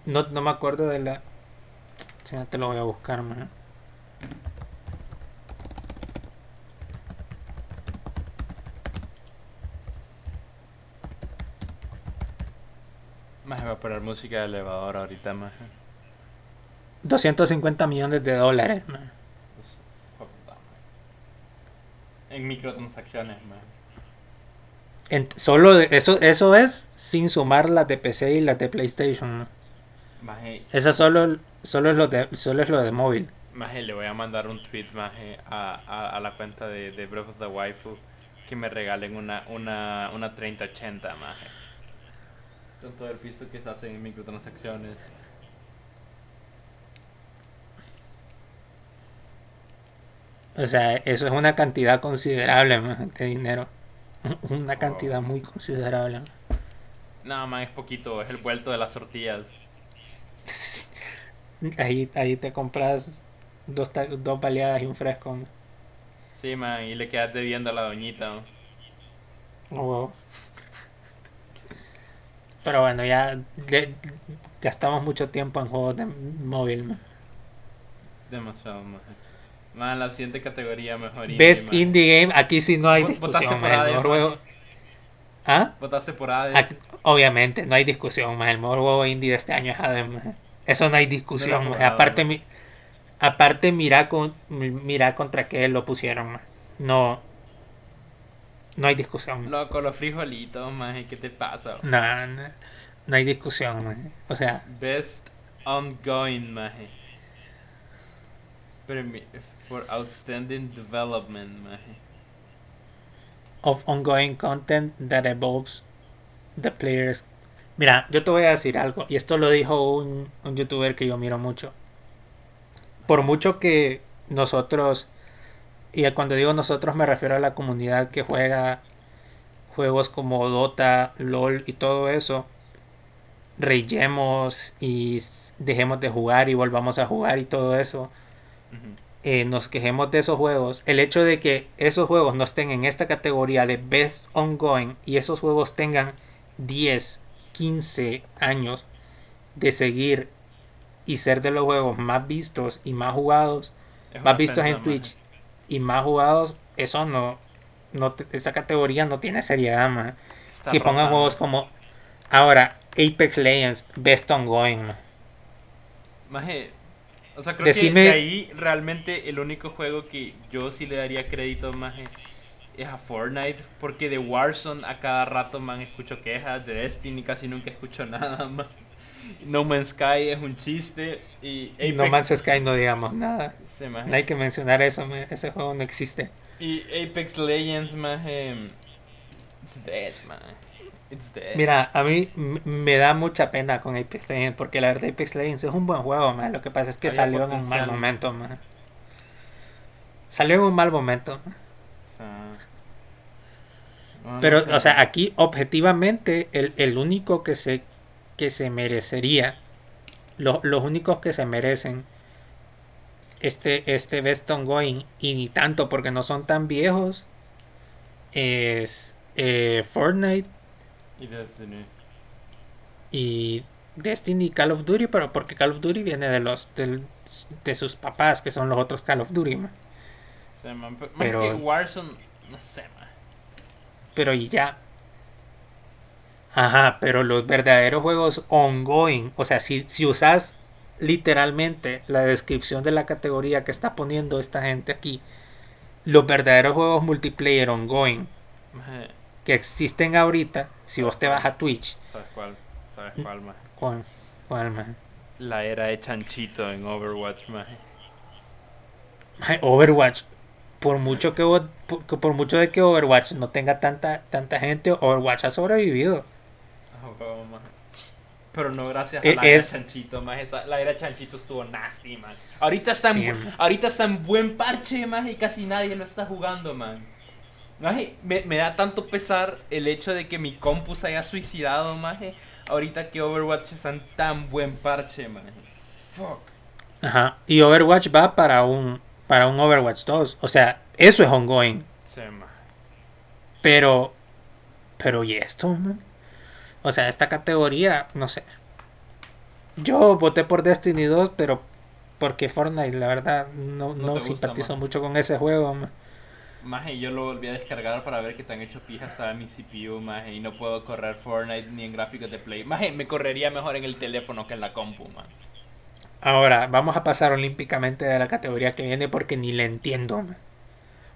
No, no me acuerdo de la. Si no te lo voy a buscar, man. Maje, va a poner música de elevador ahorita, maje. 250 millones de dólares, man. Pues, joder, maje. En microtransacciones, maje. En- solo eso, eso es sin sumar las de PC y las de PlayStation. ¿no? Maje, Eso solo, solo, es lo de, solo es lo de móvil. Maje, le voy a mandar un tweet, maje, a, a, a la cuenta de, de Breath of the Waifu que me regalen una, una, una 3080, maje. Con todo el piso que se hacen en microtransacciones. O sea, eso es una cantidad considerable man, de dinero. Una cantidad muy considerable. man. No, man, es poquito, es el vuelto de las tortillas. Ahí, ahí te compras dos, ta- dos baleadas y un fresco. man. Sí, man, y le quedas debiendo a la doñita. Oh, wow. Pero bueno, ya gastamos mucho tiempo en juegos de móvil. man. Demasiado, maje. Man, la siguiente categoría mejor indie, Best. Indie Game, aquí sí no hay discusión. man, El mejor man. juego. ¿Ah? Votaste por Hades. Aquí- obviamente, no hay discusión, más el mejor juego indie de este año es Hades. Eso no hay discusión, No Aparte, mi, aparte mira, con, mira contra qué lo pusieron. No, no hay discusión. Loco, los frijolitos, maje, ¿qué te pasa? No, no, no hay discusión, maje. O sea, Best Ongoing, maje. Premi- for Outstanding Development, maje. of ongoing content that evolves the players. Mira, yo te voy a decir algo, y esto lo dijo un, un youtuber que yo miro mucho. Por mucho que nosotros, y cuando digo nosotros me refiero a la comunidad que juega juegos como Dota, LOL y todo eso, reyemos y dejemos de jugar y volvamos a jugar y todo eso. Eh, nos quejemos de esos juegos, el hecho de que esos juegos no estén en esta categoría de Best Ongoing y esos juegos tengan 10, 15 años de seguir y ser de los juegos más vistos y más jugados, Es más vistos en Twitch y más jugados, eso no, no esta categoría no tiene seriedad, man. Está Que pongan rotando. juegos como ahora Apex Legends Best Ongoing, man. Maje, o sea, creo Decime- que de ahí realmente el único juego que yo sí le daría crédito, maje, es a Fortnite. Porque de Warzone a cada rato, man, escucho quejas. De Destiny casi nunca escucho nada, man. No Man's Sky es un chiste. Y Apex, No Man's Sky no digamos nada. Sí. No hay que mencionar eso, man. ese juego no existe. Y Apex Legends, maje, it's dead, man. It's dead. Mira, a mí me da mucha pena con Apex Legends porque la verdad Apex Legends es un buen juego, man. Lo que pasa es que Había salió en un mal momento, man. Salió en un mal momento. O sea, no, no Pero, sé. o sea, aquí objetivamente el, el único que se, que se merecería, lo- los únicos que se merecen este, este Best Ongoing, y ni tanto porque no son tan viejos, es eh, Fortnite Y Destiny. y Destiny y Call of Duty, pero porque Call of Duty viene de los de sus papás, que son los otros Call of Duty, man. Man, Pero- que Warzone, no sé, man. pero y ya. Ajá, pero los verdaderos juegos ongoing, o sea, si, si usas literalmente la descripción de la categoría que está poniendo esta gente aquí, los verdaderos juegos multiplayer ongoing que existen ahorita, si vos te vas a Twitch, ¿Sabes cuál? ¿Sabes cuál, man? ¿cuál, cuál, man? La era de Chanchito en Overwatch. Ay, Overwatch, por mucho que vos- por, que por mucho de que Overwatch no tenga tanta tanta gente, Overwatch ha sobrevivido. Pero no gracias a Eh, la era es- Chanchito, man. Esa, la era Chanchito estuvo nasty, man. Ahorita está, en, Sí, ahorita está en buen parche, man, y casi nadie lo está jugando, man. Maje, me, me da tanto pesar el hecho de que mi compu se haya suicidado, maje. Ahorita que Overwatch está en tan buen parche, maje. Fuck. Ajá. Y Overwatch va para un para un Overwatch 2, o sea, eso es ongoing. Sí, maje. Pero, pero ¿y esto? man? O sea, esta categoría, no sé. Yo voté por Destiny 2, pero porque Fortnite, la verdad, no, No no te gusta, simpatizo mucho con ese juego. man. Maje, yo lo volví a descargar para ver que tan hecho pija estaba mi CPU, maje, y no puedo correr Fortnite ni en gráficos de Play. Maje, me correría mejor en el teléfono que en la compu, man. Ahora, vamos a pasar olímpicamente de la categoría que viene porque ni le entiendo. man.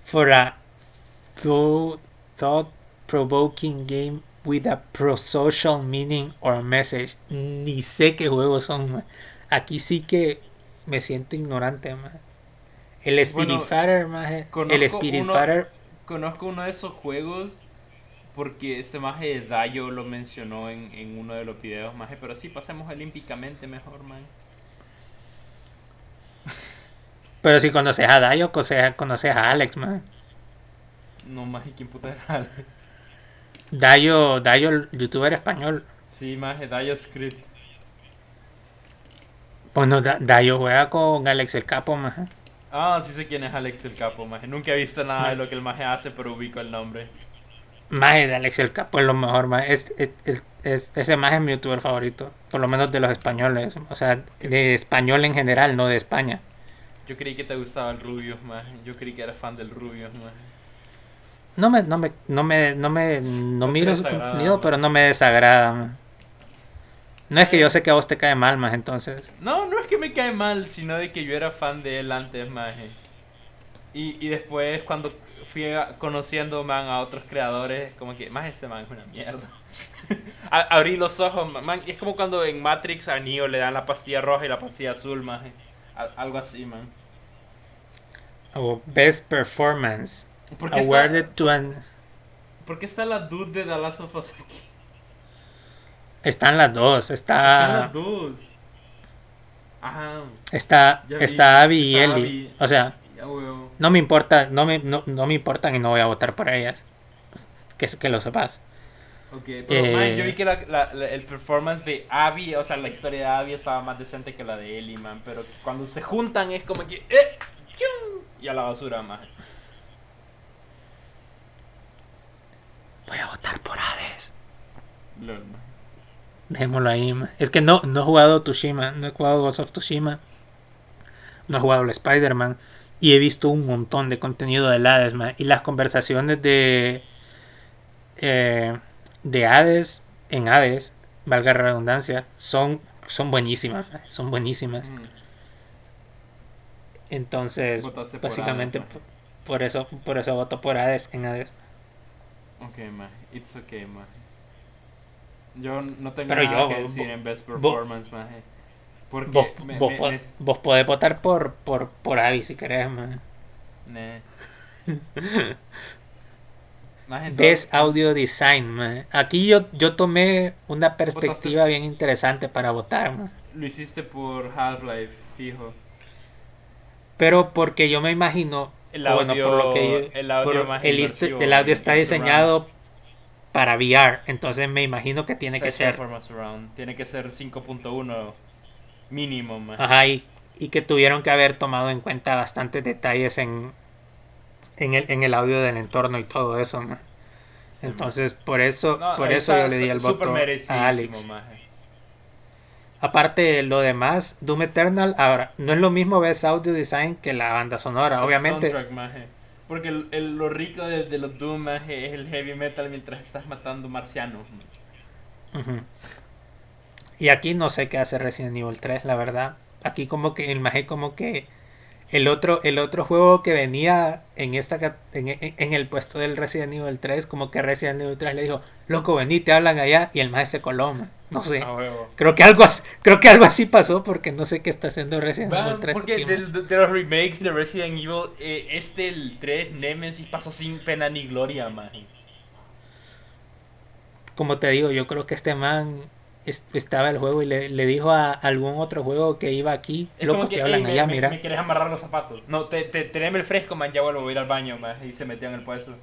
For a thought, provoking game with a pro-social meaning or message. Ni sé qué juegos son. man. Aquí sí que me siento ignorante. man. El Spiritfarer, maje, el conozco Spiritfarer, Conozco uno de esos juegos porque este maje de Dayo lo mencionó en, en uno de los videos, maje, pero sí, pasemos olímpicamente mejor, man. pero si conoces a Dayo, conoces, a Alex, man. No, maje, ¿quién puta era? Dayo, Dayo, el youtuber español. Sí, maje, Dayo Script. Bueno, Da- Dayo juega con Alex el Capo, maje. Ah, sí sé quién es Alex el Capo, maje. Nunca he visto nada de lo que el maje hace, pero ubico el nombre. Maje de Alex el Capo es lo mejor, maje. Es, es, es- es- ese maje es mi youtuber favorito. Por lo menos de los españoles. O sea, de español en general, no de España. Yo creí que te gustaba el Rubius, maje. Yo creí que eras fan del Rubius, maje. No me, no me, no me, no me, no miro su contenido, pero no me desagrada, maje. No es que yo sé que a vos te cae mal, más entonces. No, no es que me cae mal, sino de que yo era fan de él antes, maje. Y, y después cuando fui a- conociendo, man, a otros creadores, como que, más este man es una mierda. A- abrí los ojos, ma- man, es como cuando en Matrix a Neo le dan la pastilla roja y la pastilla azul. Al- algo así, man. O Best Performance. ¿Por qué, Awarded está, to an... por qué está la dude de The Last of Us aquí? Están las dos. Están Está, las dos. Ajá, está, vi. está Abby y Ellie. Abby. O sea, no me importa, no me, no, no me importan y no voy a votar por ellas. Que, que lo sepas. Ok, pero Eh, man, yo vi que la, la- la- el performance de Abby, o sea, la historia de Abby estaba más decente que la de Ellie, man. Pero cuando se juntan es como que. ¡Eh! Y a la basura, man. Voy a votar por Hades. Man. Dejémoslo ahí. Es que no, no he jugado Tsushima, no he jugado Ghost of Tsushima, no he jugado el Spider-Man y he visto un montón de contenido de Hades, ma. Y las conversaciones de eh, de Hades en Hades, valga la redundancia, son, son buenísimas, ma. son buenísimas. Mm. Entonces, Votaste por básicamente Hades, por, por eso, por eso voto por Hades en Hades. Ok, man. It's okay, man. Yo no tengo Pero nada yo, que decir en Best Performance, man. Porque Vos, me, vos, me- po- me- vos podés votar por, por, por Abby si querés. Maje, Best todo- Audio Design, man. Aquí yo, yo tomé una perspectiva bien interesante para votar, man. Lo hiciste por Half-Life, fijo. Pero porque yo me imagino El O bueno, audio, por lo que el audio, más el, audio está diseñado para VR, entonces me imagino que tiene que ser. Tiene que ser 5.1 mínimo. Ajá, y, y que tuvieron que haber tomado en cuenta bastantes detalles en, en, el, en el audio del entorno y todo eso. ma. Sí, Entonces, por eso, No, por eso está- yo le di el voto a Alex. Aparte de lo demás, Doom Eternal, ahora, no es lo mismo ves audio design que la banda sonora, El obviamente. Porque el, el- lo rico de, los Doom es el heavy metal mientras estás matando marcianos. Y aquí no sé qué hace Resident Evil 3, la verdad. Aquí como que el maje como que el otro el otro juego que venía en esta en, en- en el puesto del Resident Evil 3, como que Resident Evil 3 le dijo, "Loco, vení, te hablan allá" y el maje se coló. ma. No sé. A huevo. Creo que algo así, creo que algo así pasó porque no sé qué está haciendo Resident Evil 3. porque de, los remakes de Resident Evil, eh, este, el 3, Nemesis, pasó sin pena ni gloria, maje. Como te digo, yo creo que este man es- estaba el juego y le, le dijo a algún otro juego que iba aquí, Es loco, que, te hablan "Ey, me, allá, me- mira. me querés amarrar los zapatos. No, te, te, teneme el fresco, man, ya vuelvo a ir al baño, man. Y se metió en el puesto.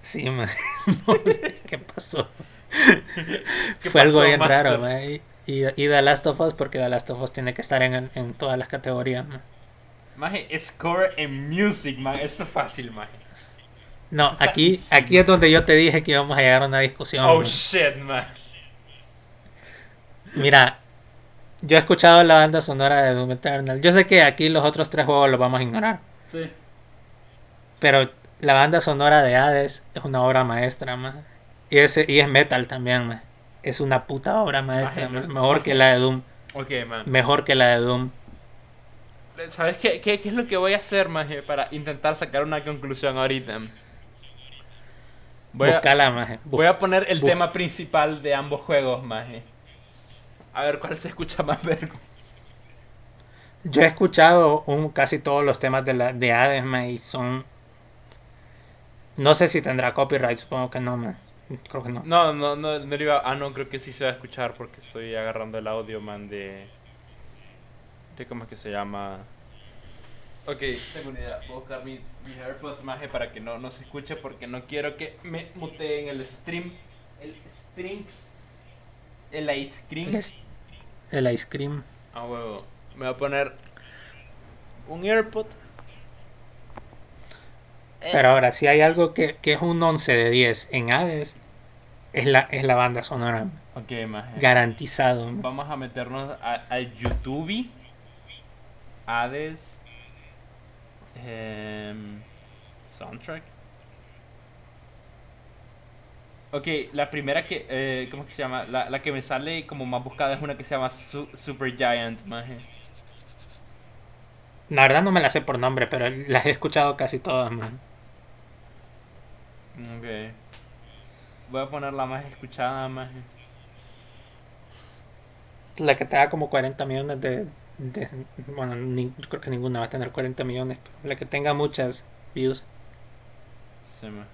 Sí, man. No sé qué pasó. ¿Qué Fue algo bien Master? raro, man. Y, y, y The Last of Us, porque The Last of Us tiene que estar en, en todas las categorías, man. Maje, score en music, man. Esto es fácil, maje. No, aquí, aquí es donde yo te dije que íbamos a llegar a una discusión. Oh man. shit, man. Mira, yo he escuchado la banda sonora de Doom Eternal. Yo sé que aquí los otros tres juegos los vamos a ignorar. Sí. Pero la banda sonora de Hades es una obra maestra, man. Y, ese, y es metal también, man. Es una puta obra maestra, man. Mejor que la de Doom. Ok, man. Mejor que la de Doom. ¿Sabes qué, qué, qué es lo que voy a hacer, maje? Para intentar sacar una conclusión ahorita. Voy a, Buscala, voy a poner el tema principal de ambos juegos, maje. A ver cuál se escucha más vergo. Yo he escuchado un, casi todos los temas de, la, de Hades, man, y son... No sé si tendrá copyright, supongo que no, man. Creo que no. No, no, no, no le iba. Ah, no, creo que sí se va a escuchar porque estoy agarrando el audio, man, de. de ¿Cómo es que se llama? Ok, tengo una idea. Voy a buscar mis, mis AirPods, maje, para que no, no se escuche porque no quiero que me muteen el stream. El strings. El ice cream. El, el ice cream. Ah, huevo. Me voy a poner un AirPod. Eh, Pero ahora, si hay algo que, que es un 11 de 10 en Hades, es la, es la banda sonora. Ok, maje. Garantizado. Vamos a meternos a, a YouTube. Hades. em, soundtrack. Ok, la primera que. Eh, ¿Cómo es que se llama? La, la que me sale como más buscada es una que se llama Su- Super Giant, maje. La verdad no me las sé por nombre, pero las he escuchado casi todas, man. Ok. Voy a poner la más escuchada, maje. La que te da como 40 millones de... de- bueno, ni- creo que ninguna va a tener 40 millones, pero la que tenga muchas views. Se me.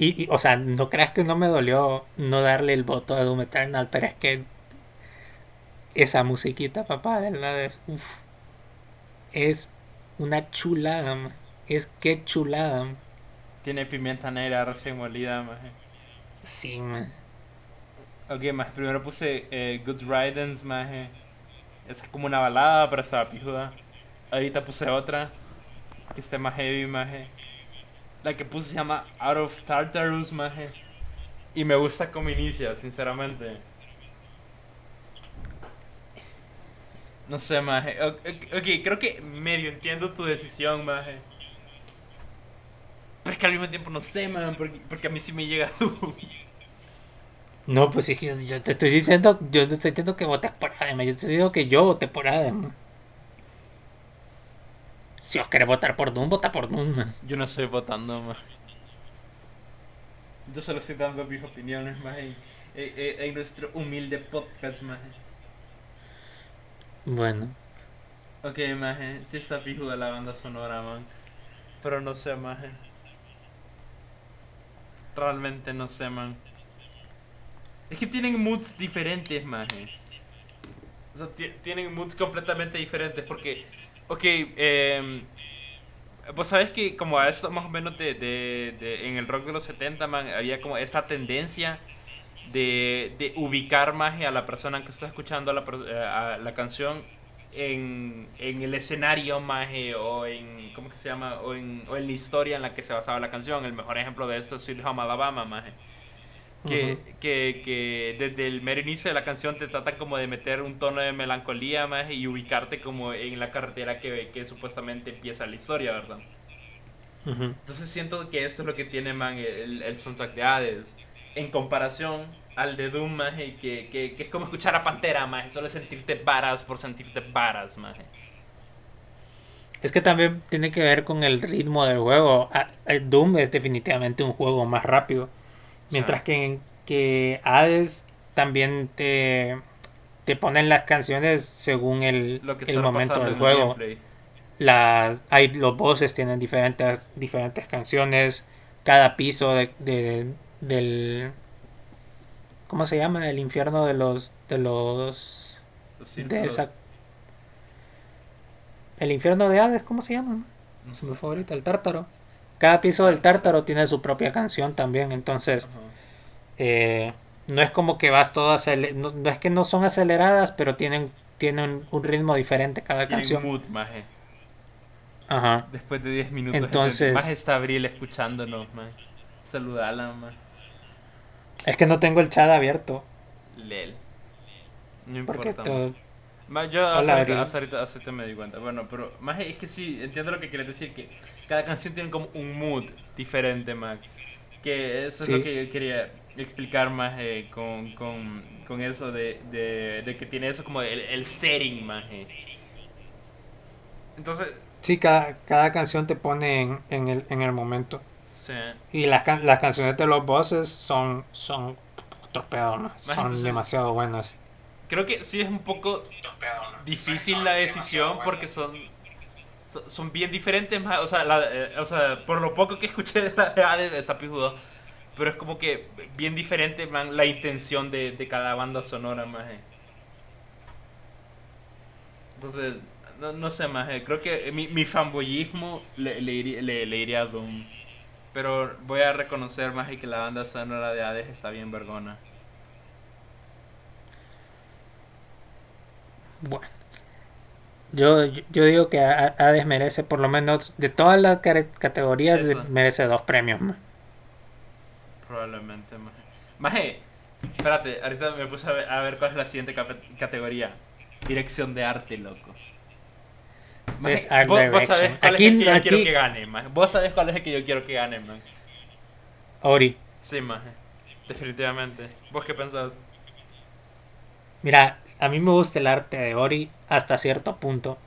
Y, y, o sea, no creas que no me dolió no darle el voto a Doom Eternal, pero es que esa musiquita, papá, de la de... uf, es una chulada, man. Es que chulada, man. Tiene pimienta negra recién molida, maje. Sí, man. Ok, más primero puse eh, Good Riddance, maje. Esa es como una balada, pero estaba pijuda. Ahorita puse otra que esté más heavy, maje. La que puse se llama Out of Tartarus, maje. Y me gusta como inicia, sinceramente. No sé, maje. Ok, creo que medio entiendo tu decisión, maje. Pero es que al mismo tiempo no sé, man, porque, porque a mí sí me llega No, pues sí, yo, yo te estoy diciendo, yo te estoy diciendo que votes por Adem, yo te estoy diciendo que yo voté por Adem. Si os querés votar por Doom, vota por Doom. man. Yo no estoy votando más. Yo solo estoy dando mis opiniones más en, en- nuestro humilde podcast más. Bueno, Ok, maje, sí está pijuda la banda sonora, man. Pero no sé, maje. Realmente no sé, man. Es que tienen moods diferentes, maje. O sea, ti- tienen moods completamente diferentes porque, ok, eh, pues sabes que como a eso más o menos de, de, de- en el rock de los 70, man, había como esta tendencia de, de ubicar más a la persona que está escuchando la, eh, a la canción en, en el escenario más o en, ¿cómo que se llama? O en, o en la historia en la que se basaba la canción. El mejor ejemplo de esto es Sweet Home Alabama, más que, que, que desde el mero inicio de la canción te trata como de meter un tono de melancolía más y ubicarte como en la carretera que, que supuestamente empieza la historia, ¿verdad? Entonces siento que esto es lo que tiene man el, el soundtrack de Hades en comparación al de Doom más que, que, que es como escuchar a Pantera más solo sentirte varas por sentirte varas más Es que también tiene que ver con el ritmo del juego. Ah, Doom es definitivamente un juego más rápido. Mientras Sí. que, en- que Hades también te, te ponen las canciones según el, lo que el momento del juego. La, hay, los bosses tienen diferentes, diferentes canciones. Cada piso de, de- del... ¿Cómo se llama? El infierno de los... De los Los de esa... El infierno de Hades, ¿cómo se llama? no Es mi sé. favorito, el tártaro. Cada piso del tártaro tiene su propia canción también, entonces eh, no es como que vas todo acele- no, no es que no son aceleradas, pero tienen, tienen un ritmo diferente cada canción. mood, maje. Ajá. Después de 10 minutos. Entonces- Más está Abril escuchándonos, man. Saludala, man. Es que no tengo el chat abierto, Lel. No importa. man. yo Hola, hasta ahorita, hasta ahorita- hasta ahorita me di cuenta. Bueno, pero más es que sí, entiendo lo que quieres decir, que cada canción tiene como un mood diferente, man. Que eso Sí. es lo que yo quería explicar más eh, con, con, con eso de, de, de que tiene eso como el, el setting, más. eh. Entonces, sí, cada, cada canción te pone en, en el, en el momento. sí. Y las, can- las canciones de los bosses son, son otro pedo, ¿no? Son entonces- demasiado buenas. Creo que sí es un poco difícil la decisión porque son so- son bien diferentes más o sea, la- eh, o sea por lo poco que escuché de la de Hades, pijudo pero es como que bien diferente man la intención de, de cada banda sonora más entonces no, no sé más creo que mi, mi fanboyismo le, le, iría, le, le iría a Doom pero voy a reconocer más que la banda sonora de Hades está bien vergona Bueno. Yo, yo digo que Hades merece, por lo menos, de todas las categorías, Eso. merece dos premios más. Probablemente. Maje, espérate, ahorita me puse a ver, a ver cuál es la siguiente categoría. Dirección de arte, loco. Maje, Art vos, vos sabés cuál Aquí- es el que yo aquí- quiero que gane, maje. Vos sabés cuál es el que yo quiero que gane, man. Ori, Sí, maje. Definitivamente. ¿Vos qué pensás? mira, a mí me gusta el arte de Ori hasta cierto punto.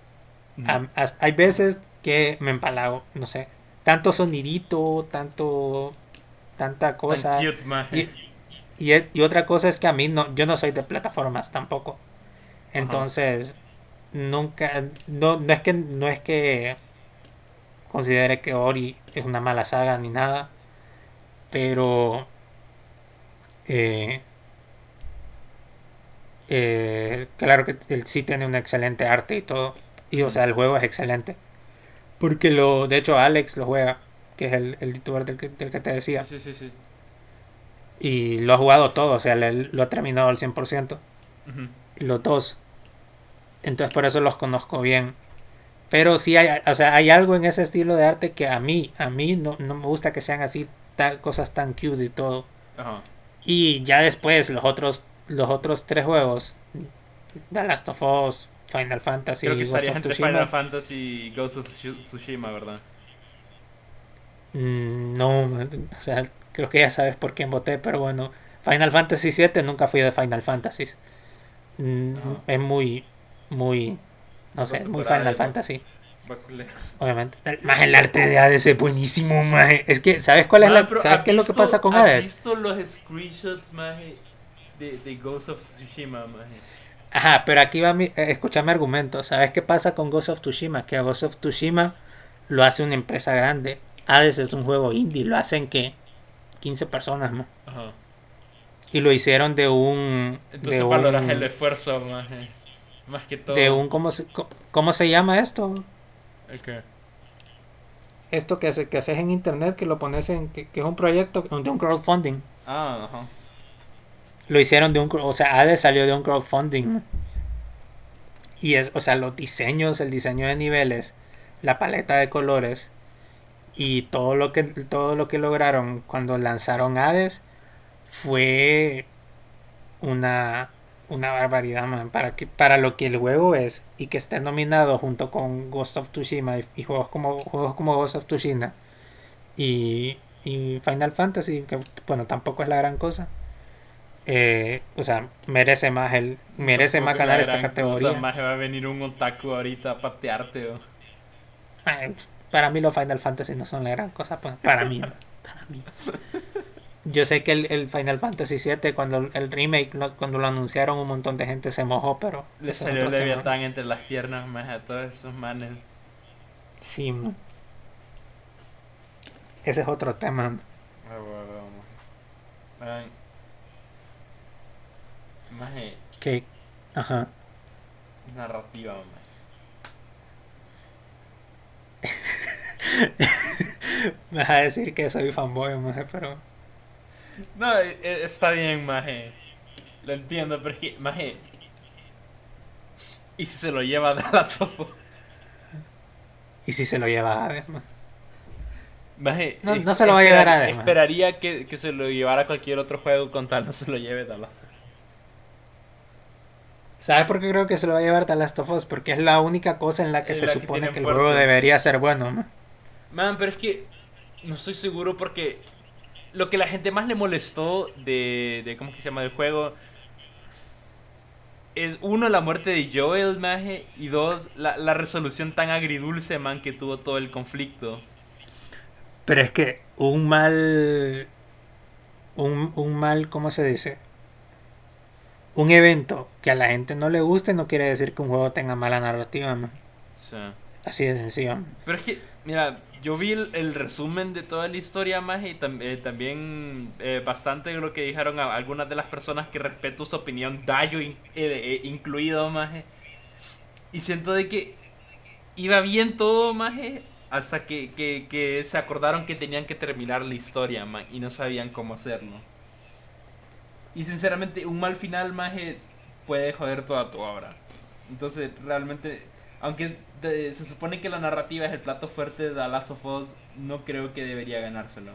As- hay veces que me empalago, no sé, tanto sonidito, tanto, tanta cosa. Tan cute. Y, y, y otra cosa es que a mí no, yo no soy de plataformas tampoco. Entonces, nunca, no, no es que no es que considere que Ori es una mala saga ni nada, pero eh, eh, claro que él sí tiene un excelente arte y todo, y o sea el juego es excelente, porque lo, de hecho Alex lo juega, que es el, el youtuber del que, del que te decía Sí, sí, sí. y lo ha jugado todo, o sea, le- lo ha terminado al 100%, Ujú. y los dos. Entonces por eso los conozco bien. Pero sí hay, o sea, hay algo en ese estilo de arte que a mí, a mí no, no me gusta que sean así ta- cosas tan cute y todo. Y ya después los otros, los otros tres juegos, The Last of Us, Final Fantasy Creo que Ghost of Tsushima, Final Fantasy y Ghost of Tsu- Tsushima, ¿verdad? mm, no, o sea, creo que ya sabes por quién voté, pero bueno, Final Fantasy VII nunca fui de Final Fantasy. Mm, No. Es muy, muy, no sé, muy Final. Fantasy. Obviamente. Más el arte de Hades es buenísimo, maje. Es que, ¿sabes cuál es Ah, la, ¿sabes ¿has qué es lo que visto- pasa con ¿has Hades? visto los screenshots, maje, de, de Ghost of Tsushima? Ajá, pero aquí va mi, eh, escucha mi argumento. ¿Sabes qué pasa con Ghost of Tsushima? Que a Ghost of Tsushima lo hace una empresa grande. Hades es un juego indie, lo hacen que 15 personas. Ajá. Y lo hicieron de un Entonces de valoras un- el esfuerzo. Más que todo. de un cómo se, cómo se llama esto ¿El qué? esto que, hace- que haces en internet que lo pones en que, que es un proyecto de un crowdfunding Ah, ajá. Lo hicieron de un o sea Hades salió de un crowdfunding. Y es o sea los diseños el diseño de niveles la paleta de colores y todo lo que todo lo que lograron cuando lanzaron Hades fue una una barbaridad man, para que para lo que el juego es y que esté nominado junto con Ghost of Tsushima y, y juegos como juegos como Ghost of Tsushima y, y Final Fantasy que bueno tampoco es la gran cosa eh, o sea merece más el merece más ganar esta categoría cosa, más va a venir un otaku ahorita a patearte. Ay, Para mí los Final Fantasy no son la gran cosa. pues, Para mí. Para mí. Yo sé que el, el Final Fantasy VII, cuando el remake, lo- cuando lo anunciaron, un montón de gente se mojó, pero... Le salió. Leviatán entre las piernas, más a todos esos manes. Sí, man. Ese es otro tema. man. Maje. Que... Ajá. narrativa, maje. Me vas a decir que soy fanboy, maje, pero... No, e- e- está bien, maje. Lo entiendo, pero es que, maje. ¿Y si se lo lleva a Dallas? ¿Y si se lo lleva a Hades? Maje, No- no se lo va a llevar a esperaría- Hades, maje. Esperaría que, que se lo llevara a cualquier otro juego con tal no se lo lleve Dallas. ¿Sabes por qué creo que se lo va a llevar The Last of Us? Porque es la única cosa en la que se la supone que el fuerte. juego debería ser bueno, man. Man, pero es que no estoy seguro porque lo que la gente más le molestó de, de ¿cómo que se llama? del juego es uno la muerte de Joel, maje, y dos la, la resolución tan agridulce, man, que tuvo todo el conflicto. Pero es que un mal. Un, un mal, ¿cómo se dice? Un evento que a la gente no le guste no quiere decir que un juego tenga mala narrativa, man. Sea, Así de sencillo. pero es que, mira, yo vi el, el resumen de toda la historia, maje, y tam- eh, también eh, bastante lo que dijeron a algunas de las personas que respeto su opinión, Dayo in- eh, eh, incluido, maje. Y siento de que iba bien todo, maje, hasta que, que, que se acordaron que tenían que terminar la historia, man, y no sabían cómo hacerlo. Y sinceramente, un mal final, maje, puede joder toda tu obra. Entonces, realmente, aunque te- se supone que la narrativa es el plato fuerte de The Last of Us, no creo que debería ganárselo.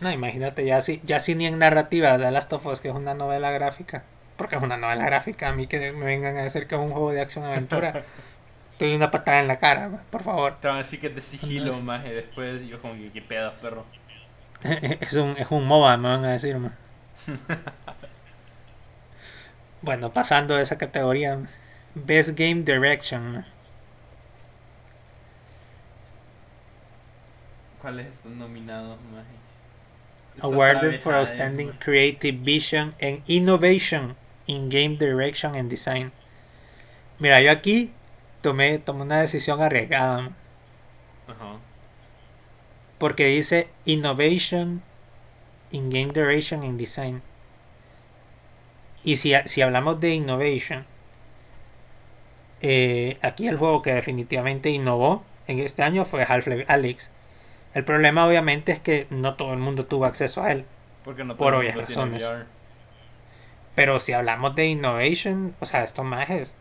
No, imagínate, ya si, ya si ni en narrativa The Last of Us, que es una novela gráfica. Porque es una novela gráfica, a mí que me vengan a decir que es un juego de acción-aventura. Estoy una patada en la cara, por favor. Te van a decir que es de sigilo, maje, después yo como que qué pedo, perro. es un, es un MOBA, me van a decir, man. bueno, pasando de esa categoría, Best Game Direction. man. ¿Cuáles están nominados? Está Awarded for Adams, Outstanding. Creative Vision and Innovation in Game Direction and Design. Mira, yo aquí tomé, tomé una decisión arriesgada. Ajá. Porque dice Innovation in Game Direction and Design. Y si, si hablamos de Innovation, eh, aquí el juego que definitivamente innovó en este año fue Half-Life Alyx. El problema obviamente es que no todo el mundo tuvo acceso a él. Porque no Por obvias razones. Pero si hablamos de Innovation, o sea, estos majes,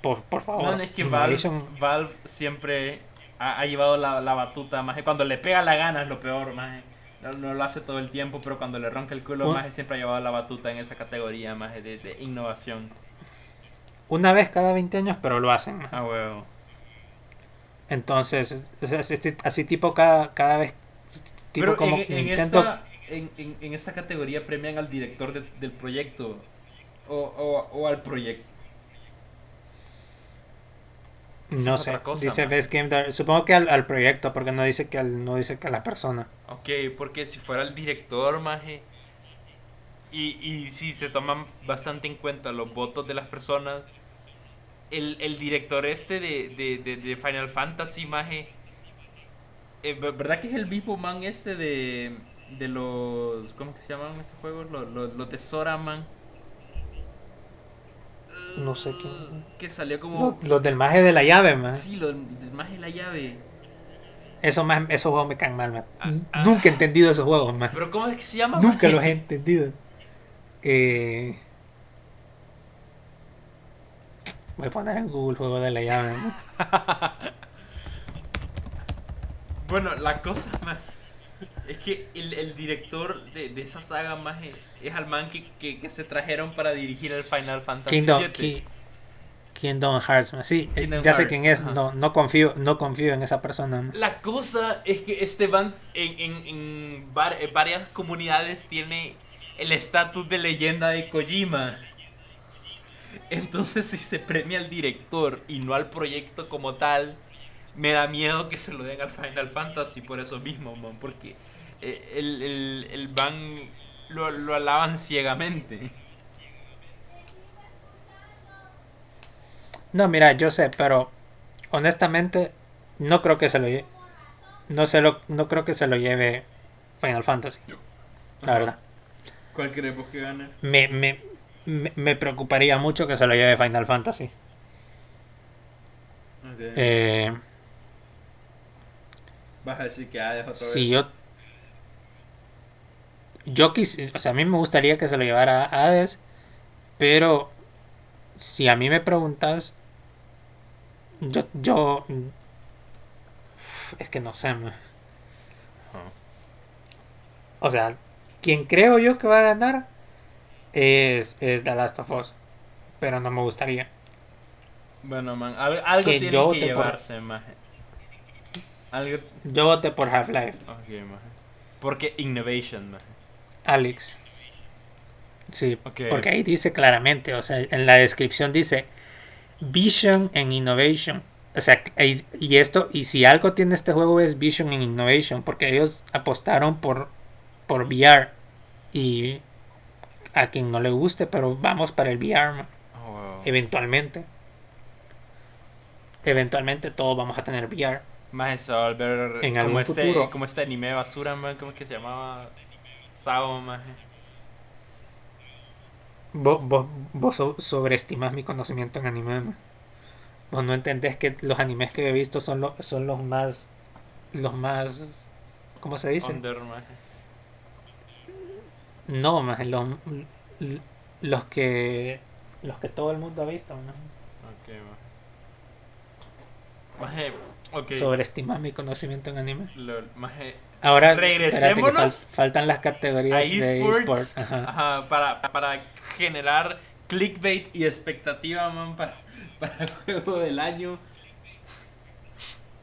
por, por favor, Man, es que Valve, Valve siempre ha, ha llevado la, la batuta, maje. Cuando le pega la gana es lo peor, maje. No, no lo hace todo el tiempo, pero cuando le ronca el culo, maje, siempre ha llevado la batuta en esa categoría, maje, de, de innovación. una vez cada 20 años, pero lo hacen. maje. Ah, huevo. Entonces, o sea, así, así tipo cada, cada vez, tipo Pero como en, esta, en, en, en esta categoría premian al director de- del proyecto o, o, o al proyecto. No sé, cosa, dice man. Best Game Dir- Supongo que al, al proyecto, porque no dice que al, no dice que a la persona. Ok, porque si fuera el director, maje, y, y si se toman bastante en cuenta los votos de las personas, el, el director este de, de, de, de Final Fantasy, maje, eh, ver- ¿verdad que es el mismo man este de, de los... ¿Cómo que se llaman esos juegos? Los, los, los de Sora, man. No sé quién. Que salió como. Los, los del maje de la llave, man. Sí, los del más de la llave. Eso más, esos juegos me caen mal, man. Ah, ah. Nunca he entendido esos juegos, man. Pero ¿cómo es que se llama? Nunca maje? los he entendido. Eh, voy a poner en Google juego de la llave. man. Bueno, la cosa más es que el, el director de, de esa saga más es, es al man que, que, que se trajeron para dirigir el Final Fantasy Kingdom, VII. Ki- Kingdom Hearts. Sí, eh, Kingdom ya sé quién es. ajá. No, no confío, no confío en esa persona. La cosa es que este van en, en, en var- en varias comunidades tiene el estatus de leyenda de Kojima. Entonces si se premia al director y no al proyecto como tal, me da miedo que se lo den al Final Fantasy por eso mismo, man, porque eh, el, el, el van lo, lo alaban ciegamente. No, mira, yo sé, pero honestamente no creo que se lo lleve. No, se lo, no creo que se lo lleve Final Fantasy, la verdad. ¿Cuál queremos que gane? Me, me, me, me preocuparía mucho que se lo lleve Final Fantasy. Eh, Vas a decir que Hades otra si yo. Yo quise. O sea, a mí me gustaría que se lo llevara a Hades. Pero. Si a mí me preguntas. Yo. yo es que no sé, man. O sea, quien creo yo que va a ganar es, es The Last of Us. Pero no me gustaría. Bueno, man, al- algo Que tienen yo que por- llevarse. Algo... Yo voté por Half-Life. Porque Innovation. Alex. Sí, porque ahí dice claramente, o sea, en la descripción dice Vision and Innovation. O sea, y esto, y si algo tiene este juego es Vision and Innovation, porque ellos apostaron por, por VR. Y a quien no le guste, pero vamos para el VR, man, Oh, wow. eventualmente. Eventualmente todos vamos a tener VR. Maje, se va a volver En como algún este, futuro. como este anime basura, man. ¿Cómo es que se llamaba? Sao, maje. Vos, vos, vos so- sobreestimas mi conocimiento en anime. man. Vos no entendés que los animes que he visto son, los son los más. Los más. ¿Cómo se dice? Under, maje. No, más los, los que. Los que todo el mundo ha visto. ¿no? Ok, maje. Maje, ok. Sobreestimas mi conocimiento en anime. Lol, maje. Ahora, Regresémonos fal- faltan las A categorías de esports. Ajá. Ajá, para, para generar clickbait y expectativa, man, para, para el juego del año.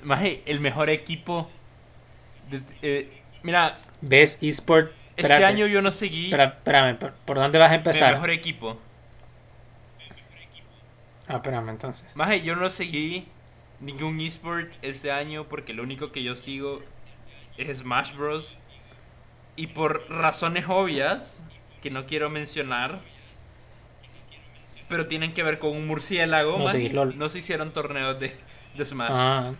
Maje, el mejor equipo. de- eh, mira, ¿Ves esports? este Espérate, año yo no seguí espérame, ¿por, por dónde vas a el empezar? mejor equipo. Ah, espérame entonces. Maje, yo no seguí ningún esport este año porque lo único que yo sigo es Smash Bros. Y por razones obvias que no quiero mencionar, pero tienen que ver con un murciélago, No seguís LOL. no se hicieron torneos de, de Smash. Ah.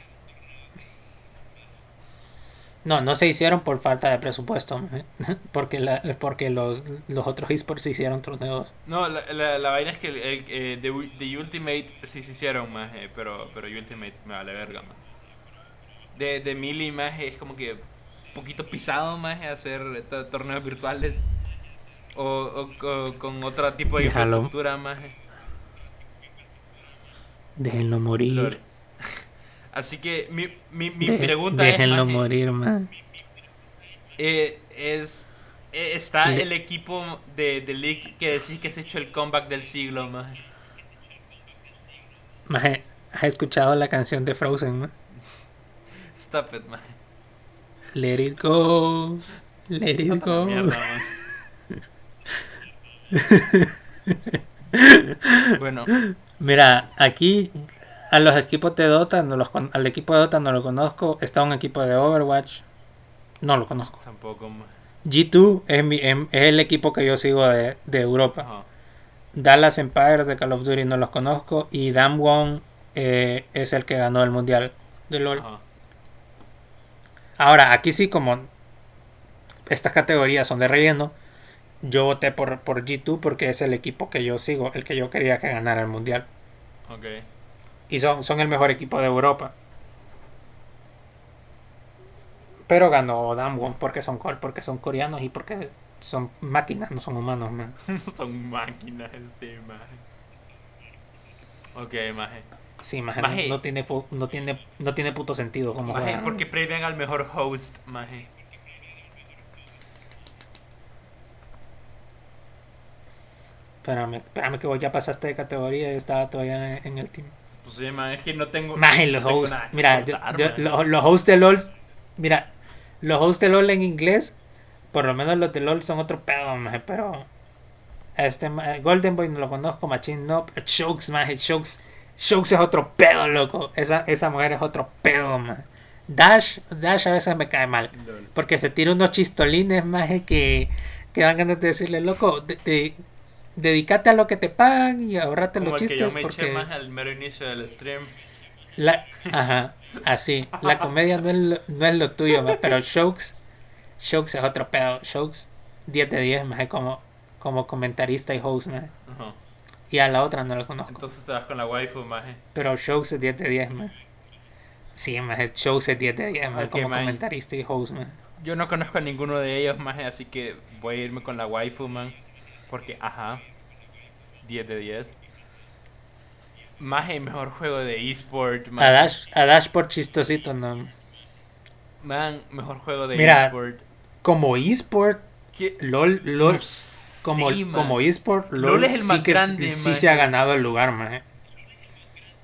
No, no se hicieron por falta de presupuesto, porque la, porque los, los otros esports se hicieron torneos. No, la, la, la vaina es que el, el, eh, Ul- de Ultimate sí se hicieron más, pero, pero Ultimate me vale verga, man. De, de Melee más es como que un poquito pisado más hacer to- torneos virtuales o, o co- con otro tipo de Déjalo. infraestructura más. Déjenlo morir. Así que mi, mi, mi De- pregunta déjenlo es, morir, man. eh, es eh, está Le- el equipo de, de League que decís que se ha hecho el comeback del siglo, más. ¿Has escuchado la canción de Frozen, man? Stop it, man. Let it go. Let it go. Mierda, bueno, Mira, aquí a los equipos de Dota, no los con- al equipo de Dota no lo conozco. Está un equipo de Overwatch. No lo conozco. tampoco más. G2 es, mi- em- es el equipo que yo sigo de, de Europa. Ajá. Dallas Empires de Call of Duty no los conozco. Y Damwon eh, es el que ganó el mundial de LOL. Ajá. Ahora, aquí sí, como estas categorías son de relleno, yo voté por, por G2 porque es el equipo que yo sigo, el que yo quería que ganara el mundial. Ok. Y son, son el mejor equipo de Europa. Pero ganó Damwon porque son, porque son coreanos y porque son máquinas, no son humanos, man. No son máquinas este maje. Ok, maje. Sí, maje, Maje. No, no tiene, no, tiene, no tiene puto sentido como Maje, porque premian al mejor host, maje. Espérame, espérame que vos ya pasaste de categoría y estaba todavía en, en el team. Pues sí, maje, es que no tengo. Maje, los no hosts. Mira, yo- contar, yo- maje. lo- los hosts de LOL. Mira, los hosts de LOL en inglés, por lo menos los de LOL son otro pedo, maje, pero. Este Golden Boy no lo conozco, Machine no. pero Shokes, maje, Shokes. Shokes es otro pedo, loco. Esa, esa mujer es otro pedo, maje. Dash, Dash a veces me cae mal. Porque se tira unos chistolines, maje, que, que dan ganas de decirle, loco, de, de- dedícate a lo que te pagan y ahorrate Como los el que yo chistes. me porque... eché más al mero inicio del stream. La, ajá, así. La comedia no es lo, no es lo tuyo, pero Shokes, Shokes es otro pedo. Shokes 10 de 10, más como, como comentarista y host, ma. Ajá. Y a la otra no lo conozco. Entonces te vas con la waifu, maje. Pero Shokes es 10 de 10, ma. Sí, ma, Shokes es 10 de 10, ma, Ok, como man. comentarista y host, ma. Yo no conozco a ninguno de ellos, maje, así que voy a irme con la waifu, man. Porque, ajá, 10 de 10. Maje, mejor juego de eSport, A man. Dash, a Dash por chistosito, no. Man, mejor juego de Mira, eSport. Como eSport. LOL, LOL, sé, como, como eSport, LOL, LOL es el sí más que grande, sí maje. se ha ganado el lugar, ma.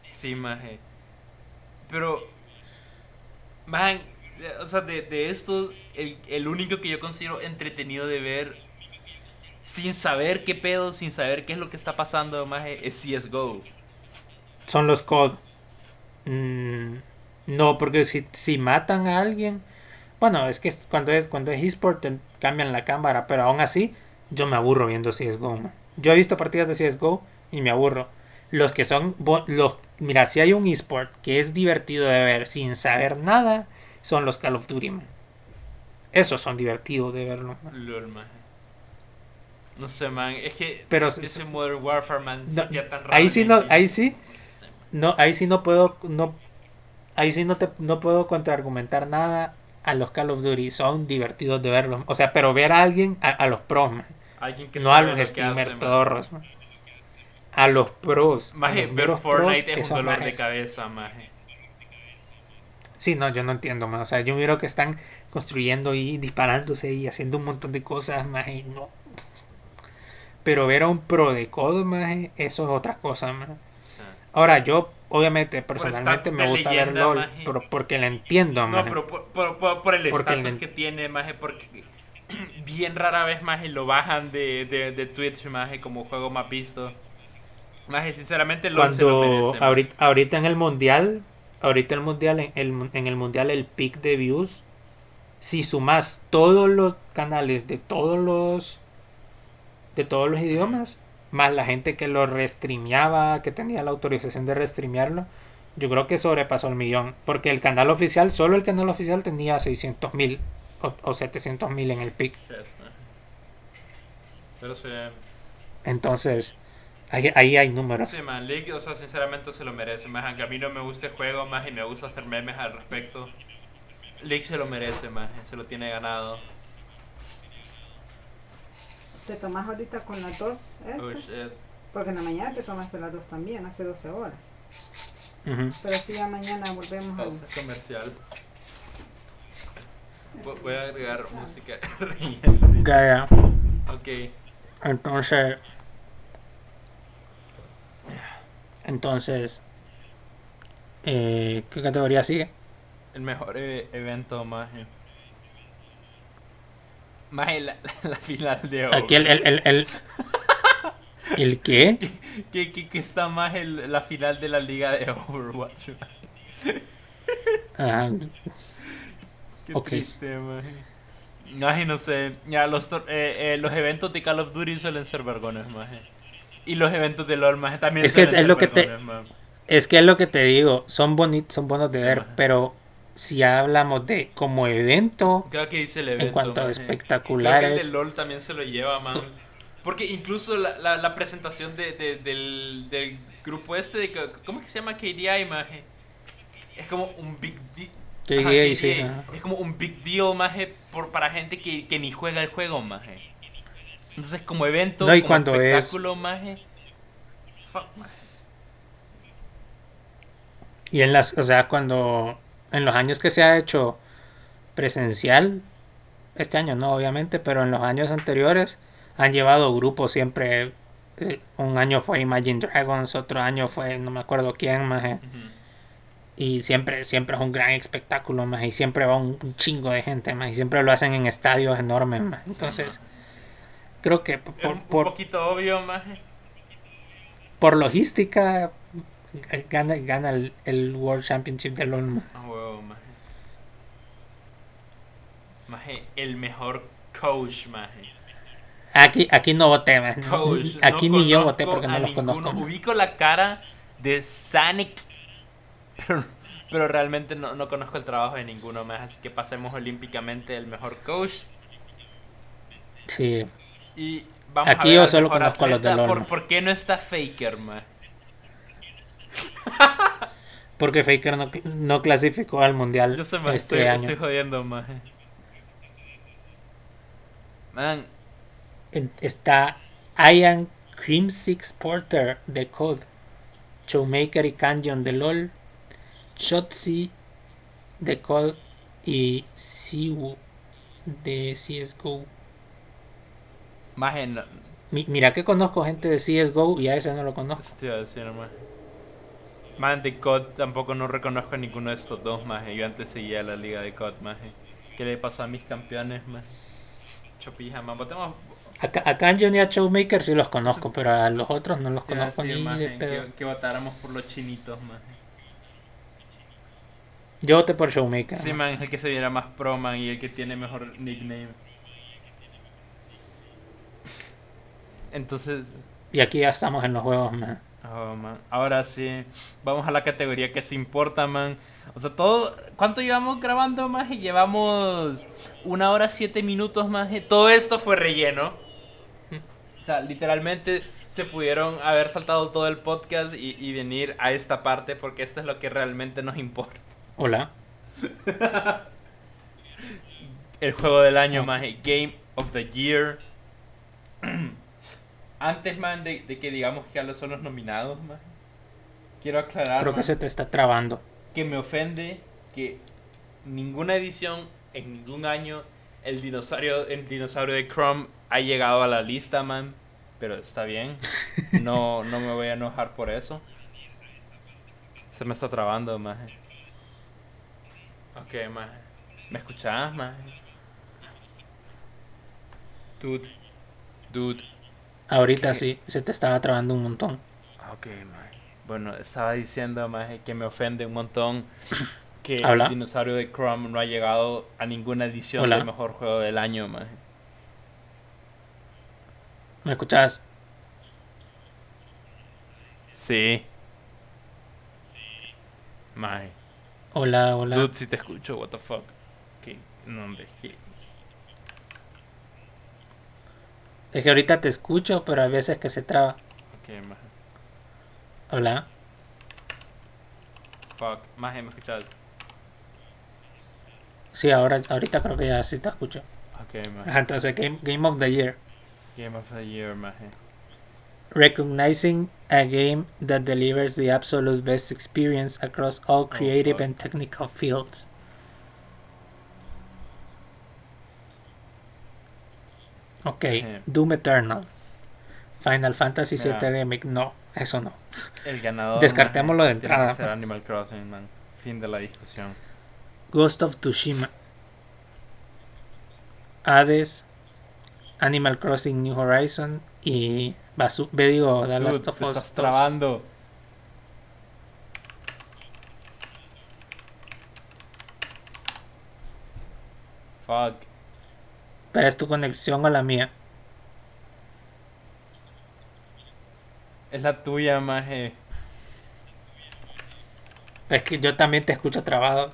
Sí, maje. Pero, man, o sea, de, de estos, el, el único que yo considero entretenido de ver, sin saber qué pedo, sin saber qué es lo que está pasando, maje, es CSGO. son los COD. Mm, no, porque si, si matan a alguien, bueno, es que cuando es cuando es eSport te cambian la cámara, pero aún así yo me aburro viendo CS:GO. man. Yo he visto partidas de CS:GO y me aburro. Los que son los mira, si hay un eSport que es divertido de ver sin saber nada, son los Call of Duty. man. Esos son divertidos de verlos. man. LOL. No sé, man, es que Pero ese Modern Warfare, man, no, tan raro ahí sí no, ahí sí. No, ahí sí no puedo, no, ahí sí no te, no puedo contraargumentar nada a los Call of Duty, son divertidos de verlos, o sea, pero ver a alguien, a, a los pros, man, Alguien que no a los streamers pedorros, man. a los pros, Maje, los ver Fortnite pros es un dolor de cabeza, maje. Sí, no, yo no entiendo, man, o sea, yo miro que están construyendo y disparándose y haciendo un montón de cosas, más y no. Pero ver a un pro de codo, maje, eso es otra cosa, sea, Ahora, yo, obviamente, personalmente me gusta ver leyenda, LOL, maje. pero porque la entiendo, No, maje. pero por, por, por- por el estatus el- que tiene, maje, porque bien rara vez, maje, lo bajan de, de, de Twitch, maje, como juego más visto. Maje, sinceramente, se lo cuando merece. maje. ahorita, ahorita en el mundial ahorita el mundial en el, en el mundial el pick de views si sumas todos los canales de todos los de todos los idiomas más la gente que lo restreameaba que tenía la autorización de restreamearlo yo creo que sobrepasó el millón porque el canal oficial solo el canal oficial tenía 600 mil o, o 700 mil en el maje. Pero sí, entonces ahí, ahí hay números sí, man, League, o sea, sinceramente se lo merece, maje. Aunque a mí no me gusta el juego, maje, y me gusta hacer memes al respecto. League se lo merece, maje, se lo tiene ganado. ¿Te tomas ahorita con las dos? esta? Oh, shit. Porque en la mañana te tomaste las dos también, hace 12 horas. Ujú. Pero sí, ya mañana volvemos a... Pausa comercial. Vo- Voy a agregar música. Ya, ya. Ok. Entonces. Entonces. Eh, ¿Qué categoría sigue? El mejor e- evento, maje. Maje, la, la final de hoy. Aquí el. ¿El, el, el, ¿el qué? Que, que, que está más el, la final de la liga de Overwatch. Ajá. Qué Ok. triste, maje. Maje, no sé. Ya, los, eh, eh, los eventos de Call of Duty suelen ser vergones, maje. Y los eventos de LoL, maje, también Es que suelen es ser lo que te- vergones, maje. Es que es lo que te digo. Son bonitos, son buenos de Sí, ver, maje. pero si hablamos de como evento, Creo que dice el evento. en cuanto a maje. Creo que el espectaculares, de LOL también se lo lleva, man. Porque incluso la, la, la presentación de, de- del, del grupo este, de, ¿cómo es que se llama KDI, maje? Es como un big sí. Es como un big deal, maje, por, para gente que, que ni juega el juego, maje. Entonces, como evento, No, y como cuando es- espectáculo, maje. Fuck, maje. y en las, o sea, cuando en los años que se ha hecho presencial, este año no, obviamente, pero en los años anteriores han llevado grupos siempre. eh, Un año fue Imagine Dragons, otro año fue no me acuerdo quién. Ujú. Y siempre, siempre es un gran espectáculo más. Y siempre va un, un chingo de gente más. Y siempre lo hacen en estadios enormes más. Entonces, maje. creo que por, un, un por, poquito obvio, maje. por logística gana, gana el, el World Championship de LOL. más. Ah, huevo, maje. Maje, el mejor coach, maje. Aquí, aquí no voté, más. Coach. Aquí no ni yo voté porque no los ninguno. conozco. más. Ubico la cara de Sonic, pero, pero realmente no, no conozco el trabajo de ninguno más. Así que pasemos olímpicamente el mejor coach. Sí, Y vamos Aquí a ver yo solo conozco a los de atleta. LOL, ¿Por, qué no está Faker, man? porque Faker no, no clasificó al mundial Yo sé, man, este estoy, año. estoy jodiendo, man. Man, Está Ian Crimsix Porter de COD, Showmaker y Canyon de LOL, Shotzi de COD y Siwu de CSGO. maje, no, Mi- mira que conozco gente de CSGO y a ese no lo conozco. Eso te iba a decir, man. Man, de COD tampoco no reconozco a ninguno de estos dos, maje. Yo antes seguía la liga de COD, maje. ¿Qué le pasó a mis campeones, maje? Chopija, man. Votemos... A, Ca- a Canyon y a Showmaker sí los conozco, pero a los otros no los conozco decir, ni maje, de pedo. que, que votáramos por los chinitos, maje. Yo voté por Showmaker. Sí, man, es el que se viera más pro, man, y el que tiene mejor nickname. Entonces, Y aquí ya estamos en los juegos, man. Oh, man. Ahora sí, vamos a la categoría que se importa, man. O sea, todo. ¿Cuánto llevamos grabando, más? Llevamos una hora siete minutos, más. Todo esto fue relleno. O sea, literalmente se pudieron haber saltado todo el podcast y, y venir a esta parte porque esto es lo que realmente nos importa. Hola. El juego del año, más. Game of the Year. Antes, man, de, de que digamos que son los nominados, man. Quiero aclarar. Creo que man, se te está trabando. que me ofende que ninguna edición en ningún año el dinosaurio el dinosaurio de Chrome ha llegado a la lista, man. Pero está bien. No, no me voy a enojar por eso. Se me está trabando, maje. Ok, maje. ¿Me escuchás, maje? Dude. Dude. Ahorita ¿Qué? sí, se te estaba trabando un montón. Ok, maje. Bueno, estaba diciendo, maje, que me ofende un montón que Habla. el dinosaurio de Chrome no ha llegado a ninguna edición Hola. del mejor juego del año, maje. ¿Me escuchas? Sí. Maje. Hola, hola. Dude, si te escucho, what the fuck. ¿Qué? No, hombre, es que... Es que ahorita te escucho, pero a veces que se traba. Ok, maje. Hola. Fuck. Maje, ¿me escuchas? Sí, ahora, ahorita creo que ya sí te escucho. Ok, maje. Ajá, entonces, Game, Game of the Year. Game of the Year, maje. Recognizing a game that delivers the absolute best experience across all creative fuck. and technical fields. Ok. Doom Eternal. Final Fantasy VII. Remake. No, eso no. El ganador. Descartémoslo de entrada, ser. Animal Crossing, man. Fin de la discusión. Ghost of Tsushima. Hades. Animal Crossing New Horizon. Y Basu ve, digo, The Last of Us. estás 2. trabando. Fuck. Pero es tu conexión o la mía. Es la tuya, maje. Es que yo también te escucho trabado.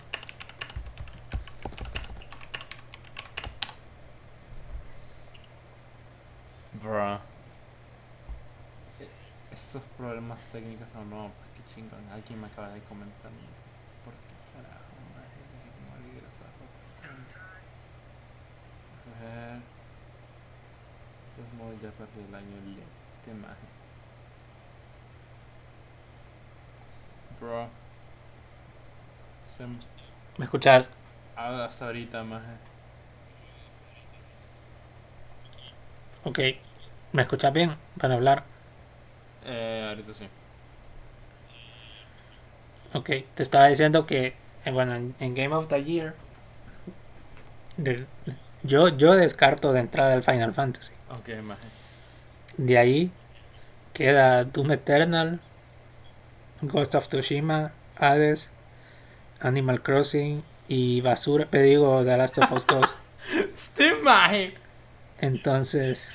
Técnicas no, no, pues qué chingón. Alguien me acaba de comentar. ¿Por qué carajo, olvidé esa ropa. A ver. Estos modos ya perdí el año lente, maje. Bro. Se m- ¿Me escuchas? ah, hasta ahorita, maje. Ok. ¿Me escuchas bien para hablar? Eh, ahorita sí. Ok. Te estaba diciendo que, eh, bueno, en, en Game of the Year, del- yo, yo descarto de entrada el Final Fantasy. Ok, maje. De ahí queda Doom Eternal, Ghost of Tsushima, Hades, Animal Crossing y Basura, te digo, The Last of Us 2. Este. Entonces,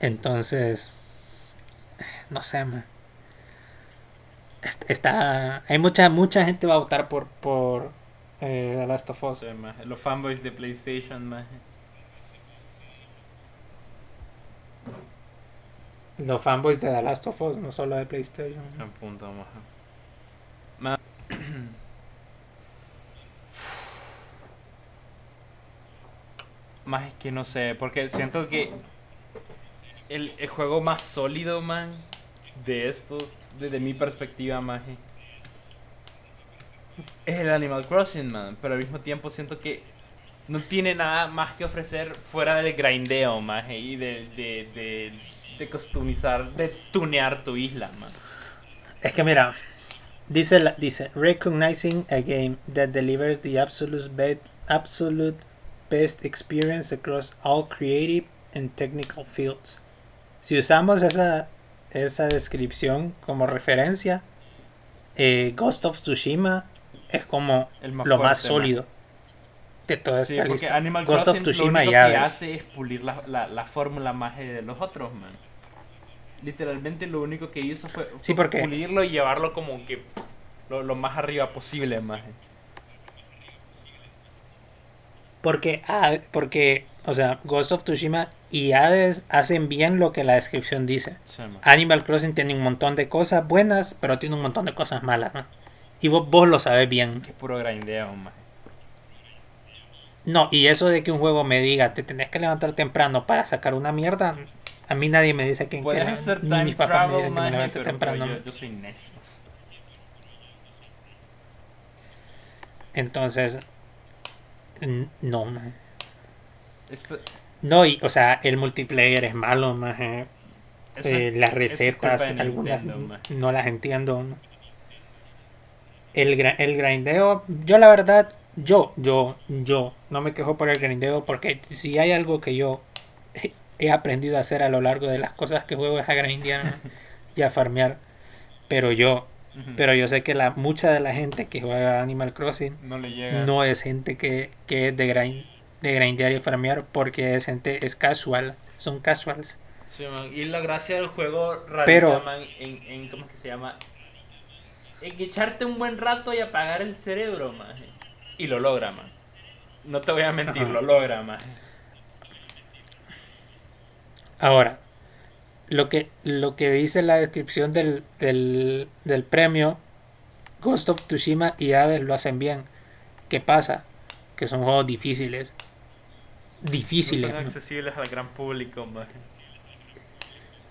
entonces, no sé, man. Est- Está, hay mucha, mucha gente va a votar por, por eh, The Last of Us. Sí. Los fanboys de PlayStation, maje. Los fanboys de The Last of Us, no solo de PlayStation. En punto, Más es que no sé, porque siento que el, el juego más sólido, man, de estos, desde mi perspectiva, maje, es el Animal Crossing, man. Pero al mismo tiempo siento que no tiene nada más que ofrecer fuera del grindeo, maje, y de, de, de, de customizar, de tunear tu isla, man. Es que mira, dice, la- dice, recognizing a game that delivers the absolute best, absolute best experience across all creative and technical fields. Si usamos esa, esa descripción como referencia, eh, Ghost of Tsushima es como más lo más man. sólido de toda Sí, esta porque lista. Animal Ghost of Crossing lo Tsushima único y que hace es pulir la, la, la fórmula maje de los otros, man. Literalmente lo único que hizo fue, Sí, porque- pulirlo y llevarlo como que lo, lo más arriba posible, maje. Porque, ah, porque, o sea, Ghost of Tsushima y Hades hacen bien lo que la descripción dice. Sí, man. Animal Crossing tiene un montón de cosas buenas, pero tiene un montón de cosas malas, ¿no? Y vos, vos lo sabes bien. Que puro grindeo, maje. No, y eso de que un juego me diga, te tenés que levantar temprano para sacar una mierda, a mí nadie me dice que, Puedes hacer ni mis papás me dicen que me levante temprano. yo, yo soy necio. Entonces, no, man. Esto, No, y, o sea, el multiplayer es malo, eso- Eh, las recetas, algunas Nintendo, no las entiendo. ¿no? El, el grindeo, yo la verdad, yo, yo, yo, no me quejo por el grindeo porque si hay algo que yo he- aprendido a hacer a lo largo de las cosas que juego es a grindear y a farmear. Pero yo, pero yo sé que la mucha de la gente que juega Animal Crossing no le llega. no es gente que, que es de, grind, de grindear y farmear porque es gente, es casual, son casuals. Sí, man, Y la gracia del juego radica, Pero- man, en, en, ¿cómo es que se llama? En echarte un buen rato y apagar el cerebro, man. Y lo logra, man. No te voy a mentir, Ajá. lo logra, man. Ahora, lo que, lo que dice la descripción del, del, del premio, Ghost of Tsushima y Hades lo hacen bien. ¿Qué pasa? Que son juegos difíciles. Difíciles. No son accesibles al gran público, man.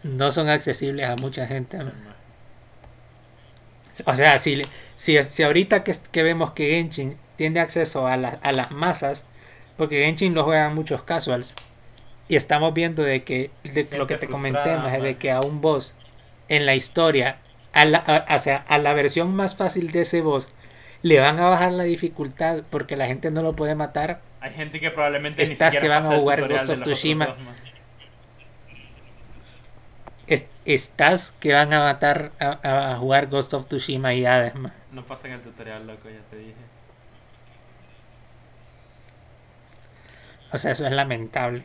No son accesibles a mucha gente. O sea, si, si, si ahorita que, que vemos que Genshin tiene acceso a, la- a las masas, porque Genshin lo juegan muchos casuals, y estamos viendo de que de lo que te comenté, frustrada, maje, de que a un boss en la historia, a la, a- o sea, a la versión más fácil de ese boss, le van a bajar la dificultad porque la gente no lo puede matar. Hay gente que probablemente ni siquiera que van a jugar Ghost of Tsushima. man. Es- estás que van a matar a, a- jugar Ghost of Tsushima y Hades, maje. No pasan el tutorial, loco, ya te dije. O sea, eso es lamentable.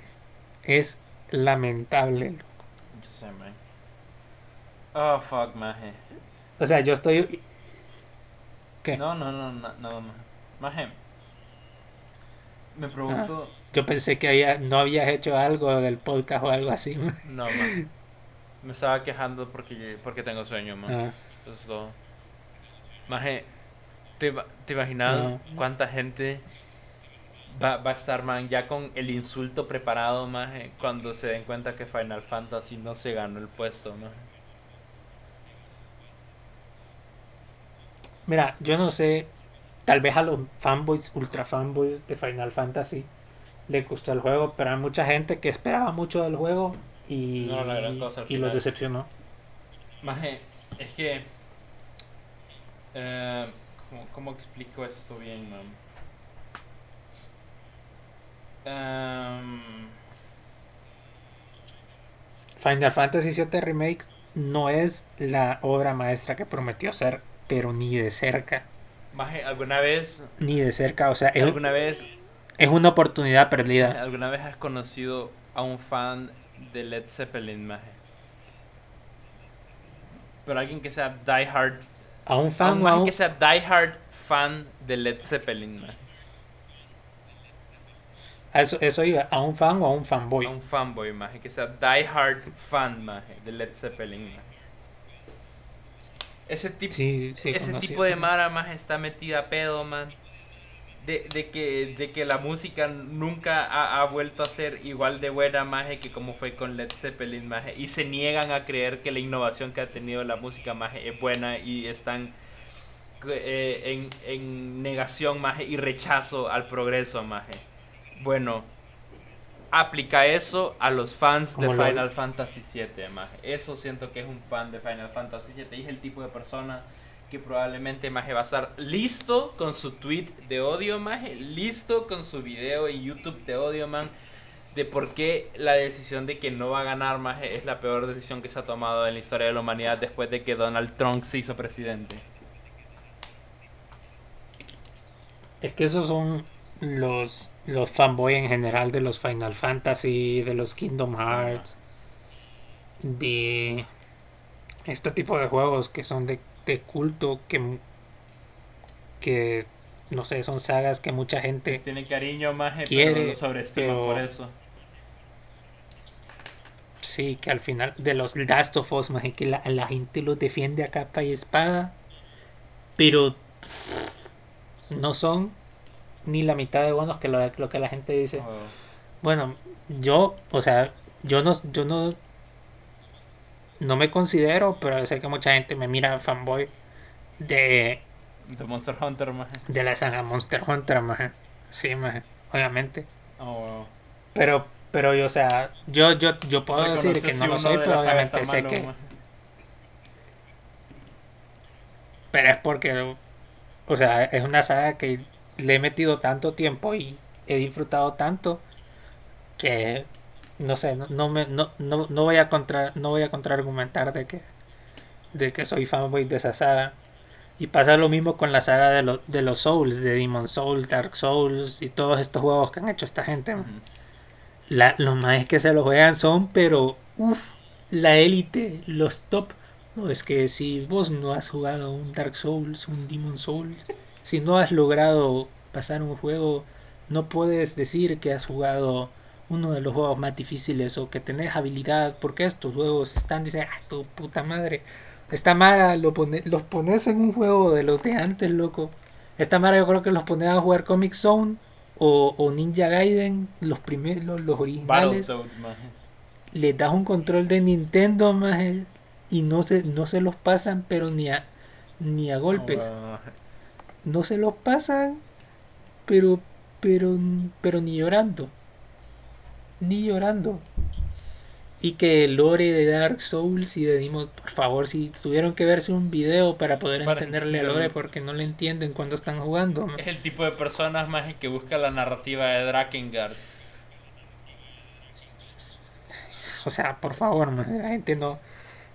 Es lamentable. Yo sé, man. Oh, fuck, maje. O sea, yo estoy. ¿Qué? No, no, no, no, más. Maje. Me pregunto. Yo pensé que había, no habías hecho algo del podcast o algo así. No, man. Me estaba quejando porque, porque tengo sueño, man. Ah, Eso es todo. Maje, ¿te, te imaginas No. cuánta gente va, va a estar, man, ya con el insulto preparado, maje, cuando se den cuenta que Final Fantasy no se ganó el puesto, maje? Mira, yo no sé, tal vez a los fanboys, ultra fanboys de Final Fantasy les gustó el juego, pero hay mucha gente que esperaba mucho del juego y, No, la gran cosa al y los decepcionó. Maje, es que... eh, ¿cómo, cómo explico esto bien, man? Em, Final Fantasy VII Remake no es la obra maestra que prometió ser, pero ni de cerca, ¿alguna vez... ni de cerca, o sea, es, ¿Alguna vez es una oportunidad perdida. ¿Alguna vez has conocido a un fan de Led Zeppelin, maje? Pero alguien que sea die hard, A un fan a un- que sea die hard fan de Led Zeppelin, maje. a eso, eso iba, a un fan o a un fanboy. A un fanboy, maje, que sea die hard fan, maje, de Led Zeppelin, maje. Ese tipo, Sí, sí, ese tipo de mara, maje, está metida a pedo, man. De, de, que, de que la música nunca ha, ha vuelto a ser igual de buena, maje, que como fue con Led Zeppelin, maje. Y se niegan a creer que la innovación que ha tenido la música, maje, es buena y están eh, en, en negación, maje, y rechazo al progreso, maje. Bueno, aplica eso a los fans de lo- Final Fantasy VII, maje. Eso siento que es un fan de Final Fantasy VII y es el tipo de persona que probablemente maje va a estar listo con su tweet de odio, maje, listo con su video en YouTube de odio, man, de por qué la decisión de que no va a ganar, maje, es la peor decisión que se ha tomado en la historia de la humanidad después de que Donald Trump se hizo presidente. Es que esos son los, los fanboy en general de los Final Fantasy, de los Kingdom Hearts, de este tipo de juegos que son de, de culto, que, que no sé, son sagas que mucha gente Les tienen cariño, maje, Quiere, pero lo sobreestiman por eso. Sí, que al final de los Last of Us, maje, que la, la gente los defiende a capa y espada, pero no son ni la mitad de buenos que lo, lo que la gente dice. Oh, Bueno, yo, o sea, yo no, yo no, no me considero, pero sé que mucha gente me mira fanboy de, de Monster Hunter, de la saga Monster Hunter, maje. Sí, obviamente. Oh, Pero, pero yo, o sea, yo, yo, yo puedo decir que si no lo soy, pero obviamente sé malo, que, pero es porque, o sea, es una saga que le he metido tanto tiempo y he disfrutado tanto que no sé, no, no me no, no, no voy a contra no voy a contraargumentar de que de que soy fanboy de esa saga. Y pasa lo mismo con la saga de, los de los Souls, de Demon Souls, Dark Souls y todos estos juegos que han hecho esta gente. La, los más que se los juegan son, pero, uff, la élite, los top. No, es que si vos no has jugado un Dark Souls, un Demon Souls, si no has logrado pasar un juego, no puedes decir que has jugado uno de los juegos más difíciles o que tenés habilidad, porque estos juegos están, dice, ah, tu puta madre. Esta Mara lo pone- los pones en un juego de los de antes, loco. Esta Mara yo creo que los pones a jugar Comic Zone o, o Ninja Gaiden, los primeros, los, los originales. Les das un control de Nintendo, maje, y no se, no se los pasan, pero ni a, ni a golpes. No se los pasan, pero, pero, pero ni llorando. Ni llorando. Y que el lore de Dark Souls y de Demon, por favor, si tuvieron que verse un video para poder Para entenderle a que- lore porque no le entienden cuando están jugando. Es el tipo de personas más que busca la narrativa de Drakengard. O sea, por favor, man, la gente no.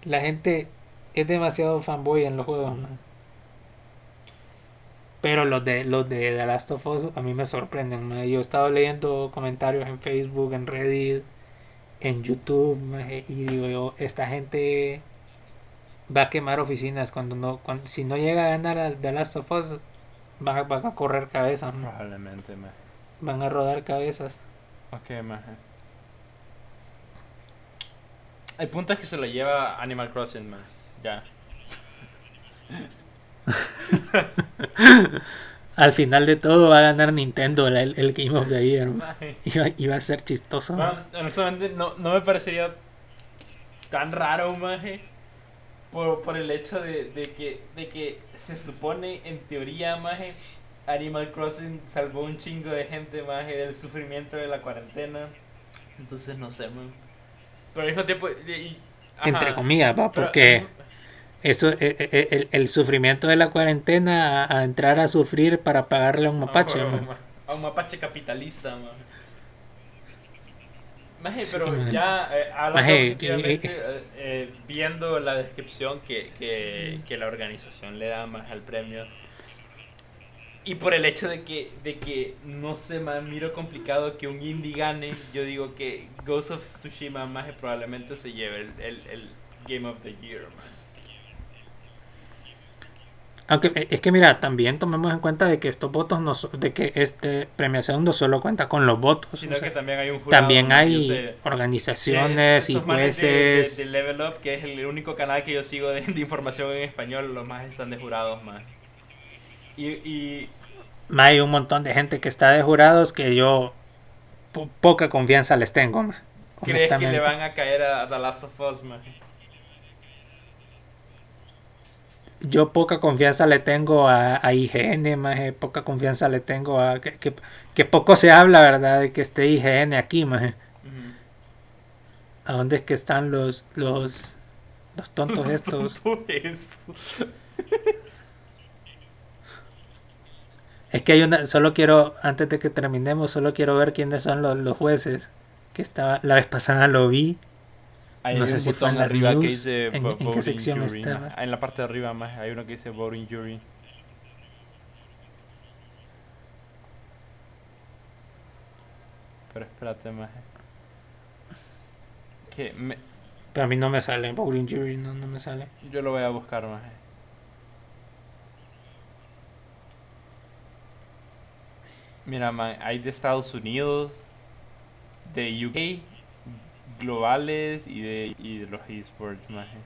La gente es demasiado fanboy en los juegos, man. Pero los de los de The Last of Us a mí me sorprenden. man. Yo he estado leyendo comentarios en Facebook, en Reddit, en YouTube, y digo yo, esta gente va a quemar oficinas cuando no, cuando, si no llega a ganar The Last of Us, van a, van a correr cabezas. Probablemente, maje. van a rodar cabezas. Ok, maje. El punto es que se lo lleva Animal Crossing, man. Ya. Al final de todo va a ganar Nintendo el, el Game of the Year. Iba, iba a ser chistoso. man. Man, honestamente, no, no me parecería tan raro, maje. Por, por el hecho de, de que, de que se supone, en teoría, maje, Animal Crossing salvó un chingo de gente, maje, del sufrimiento de la cuarentena. Entonces, no sé, man. Pero al mismo tiempo... y- y- ajá, Entre comillas, va, pero- porque eso, e- e- el, el sufrimiento de la cuarentena a, a entrar a sufrir para pagarle a un mapache. A un, man. ma- a un mapache capitalista, maje. Maje, pero man. ya, eh, Maje, eh, eh, viendo la descripción que, que, que la organización le da más al premio, y por el hecho de que, de que no sé, man, miro complicado que un indie gane, yo digo que Ghost of Tsushima más probablemente se lleve el, el, el Game of the Year, man. Aunque eh, es que mira, también tomemos en cuenta de que estos votos no so- de que este premiación no solo cuenta con los votos, Sino o sea, que también hay un jurado. también hay sé, organizaciones Es- y de- de- jueces. De, Level Up, que es el único canal que yo sigo de, de información en español, los más están de jurados más. Y, y Hay un montón de gente que está de jurados que yo po- poca confianza les tengo. ma, crees que le van a caer a The Last of Us, man? Yo poca confianza le tengo a, a IGN, maje, poca confianza le tengo a que, que, que poco se habla, ¿verdad? De que esté IGN aquí, maje. Ujú. ¿A dónde es que están los los los tontos estos? Tonto esto. Es que hay una, solo quiero, antes de que terminemos, solo quiero ver quiénes son los, los jueces. Que estaba, la vez pasada lo vi. Hay No un sé si fue botón en arriba que news, dice en- qué voting sección jury, estaba. ma. En la parte de arriba más hay uno que dice voting jury. Pero espérate más. Que me- Pero a mí no me sale, Bowling Jury no, no me sale. yo lo voy a buscar más. Mira, man, hay de Estados Unidos, de UK, globales y de, y de los esports, maje.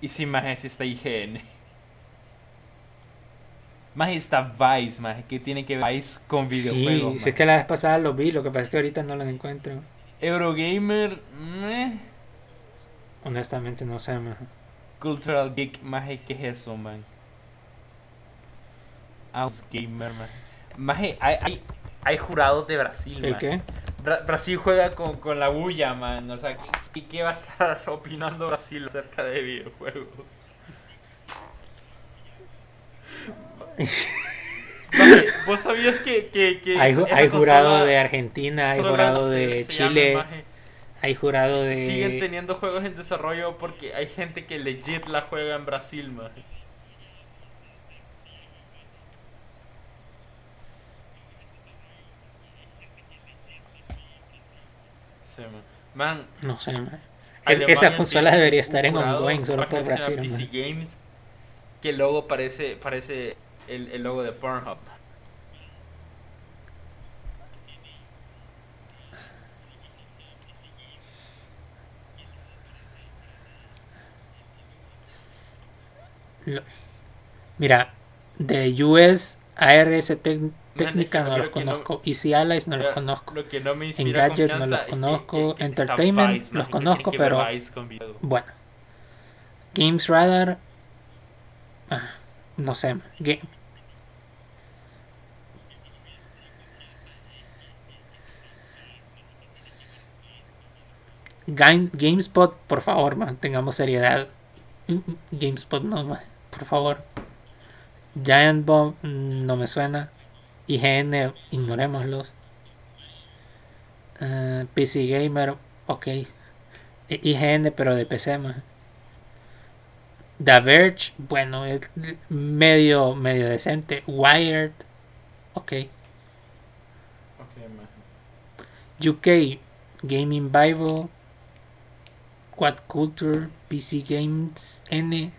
Y sí, maje, sí está IGN. Maje, está Vice, maje, que tiene que ver Vice con videojuegos, Sí, si es que la vez pasada lo vi, lo que pasa es que ahorita no lo encuentro. Eurogamer, meh. Honestamente no sé, maje. Cultural Geek, maje, ¿qué es eso, man? House Gamer, maje. Maje, hay, hay, hay jurados de Brasil, ¿El maje. qué? Bra- Brasil juega con, con la bulla, man. O sea, ¿qué, qué- qué va a estar opinando Brasil acerca de videojuegos? Maje, ¿Vos sabías que, que, que Hay, hay jurado de Argentina, hay jurado se- de se Chile, maje, hay jurado de... Siguen teniendo juegos en desarrollo porque hay gente que legit la juega en Brasil, maje. Sí, man. Man, No sé, maje. Es- Alemania esa consola tiene debería estar en ongoing solo por Brasil. PC Games, que el logo parece, parece el, el logo de Pornhub. Mira, de US ARS Tec- técnica no que los no- conozco, Easy Allies no los conozco. Lo que no me En inspira Gadget no los conozco, que- que está Entertainment Vice, los conozco, pero-. Bueno. Games Radar. ah, no sé. Ga- Game- GameSpot, por favor, mantengamos seriedad. Mm, GameSpot no, ma, por favor. Giant Bomb mm, no me suena. IGN, ignorémoslos. Ah, PC Gamer, ok. I- IGN, pero de PC, ma. The Verge, bueno, es medio, medio decente. Wired, ok. UK, Gaming Bible, Quad Culture, PC Games N.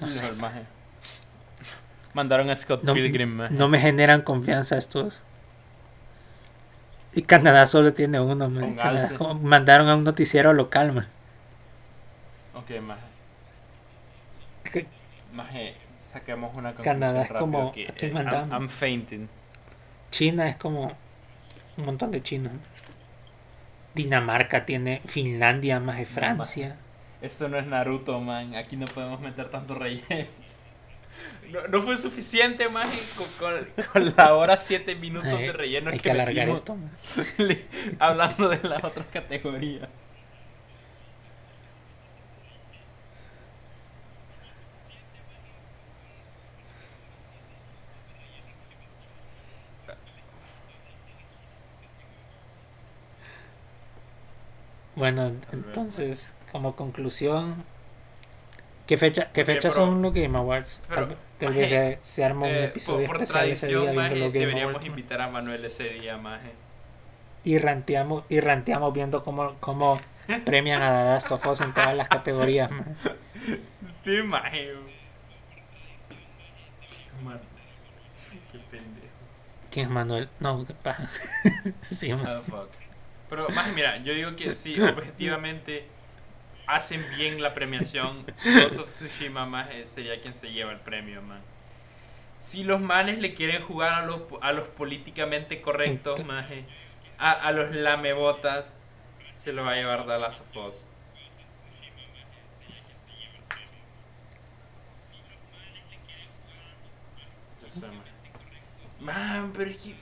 No, no sé. Mandaron a Scott No, Pilgrim, maje. no me generan confianza estos. Y Canadá solo tiene uno, Canadá mandaron a un noticiero local, man. Ok, maje. Maje, saquemos una conclusión Canadá es como- estoy eh, mandando. I'm, I'm fainting. China es como un montón de chinos. ¿no? Dinamarca tiene Finlandia más de Francia. Esto no es Naruto, man. Aquí no podemos meter tanto relleno. No, no fue suficiente, maje, con, con- la hora 7 minutos Ay, de relleno hay que, que alargar esto. hablando de las otras categorías. Bueno, entonces, como conclusión, ¿qué fecha, qué fechas pero- son los Game Awards? pero, Tal, maje, vez se, se arma un Eh, episodio por, por especial ese día tradición, maje, los Game deberíamos Awards. invitar a Manuel ese día, maje. Y ranteamos, y ranteamos viendo cómo, cómo premian a The Last of Us en todas las categorías. Sí, maje. Man, Qué pendejo. ¿Quién es Manuel? No, sí, man. Ah, fuck. Pero, más mira, yo digo que si objetivamente hacen bien la premiación, Ghost of Tsushima más sería quien se lleva el premio, man. Si los manes le quieren jugar a los, a los políticamente correctos, maje, a, a los lamebotas, se lo va a llevar Last of Us. Yo sé, man. Man, pero es que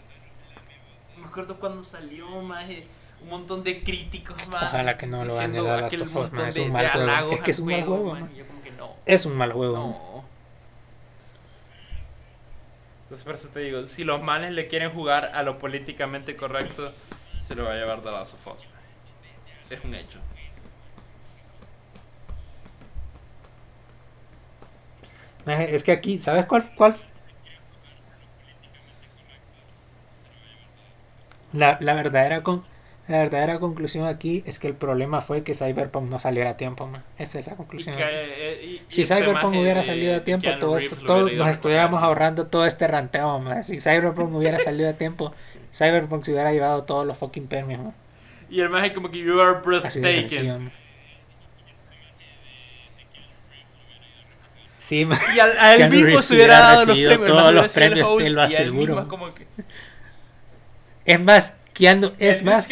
me acuerdo cuando salió, maje, un montón de críticos, man. Ojalá que no lo diciendo The Last aquel of Us, man, es de- un de mal juego. Es que es un mal juego, man, yo como que no. Es un mal juego. No. Entonces por eso te digo, si los manes le quieren jugar a lo políticamente correcto, se lo va a llevar The Last of Us. man. Es un hecho. Es que aquí, ¿sabes cuál? cuál? La, la verdadera con, la verdadera conclusión aquí es que el problema fue que Cyberpunk no saliera a tiempo, man. Esa es la Y conclusión. que, eh, y- y Si este Cyberpunk hubiera de- salido a tiempo, todo esto, todo, nos estuviéramos ahorrando todo este ranteo, man. Si Cyberpunk hubiera salido a tiempo, Cyberpunk se hubiera llevado todos los fucking premios, man. Y el maje como que you are breathtaking. Sí, man. Y al- a él mismo se hubiera hubiera dado los premios. todos los premios, te lo aseguro. Es más, Keanu, es "And más,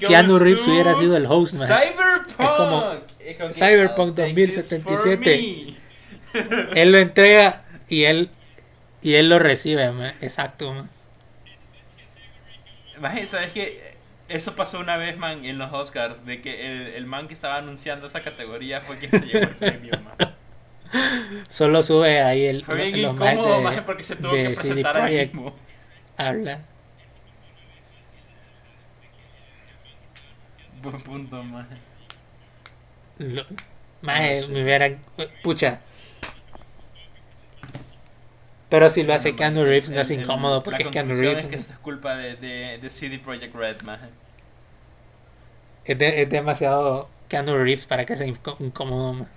Keanu Reeves hubiera sido el host, man. Cyberpunk. Es como que, Cyberpunk "I'll take this 2077. for me". Él lo entrega y él y él lo recibe, man. Exacto, man. ¿sabes qué? Eso pasó una vez, man, en los Oscars, de que el, el man que estaba anunciando esa categoría fue quien se llevó el premio, man. Solo sube ahí el Fue bien los incómodo, de- maje, porque se tuvo que presentar mismo. habla. Buen punto, maje. Lo- Maje, me hubiera pucha. Pero si lo hace Keanu maje, Reeves no es el- el- incómodo porque la es Keanu Reeves. es que esto es culpa de, de, de CD Projekt Red, maje. Es, de- es demasiado Keanu Reeves para que sea incómodo. man.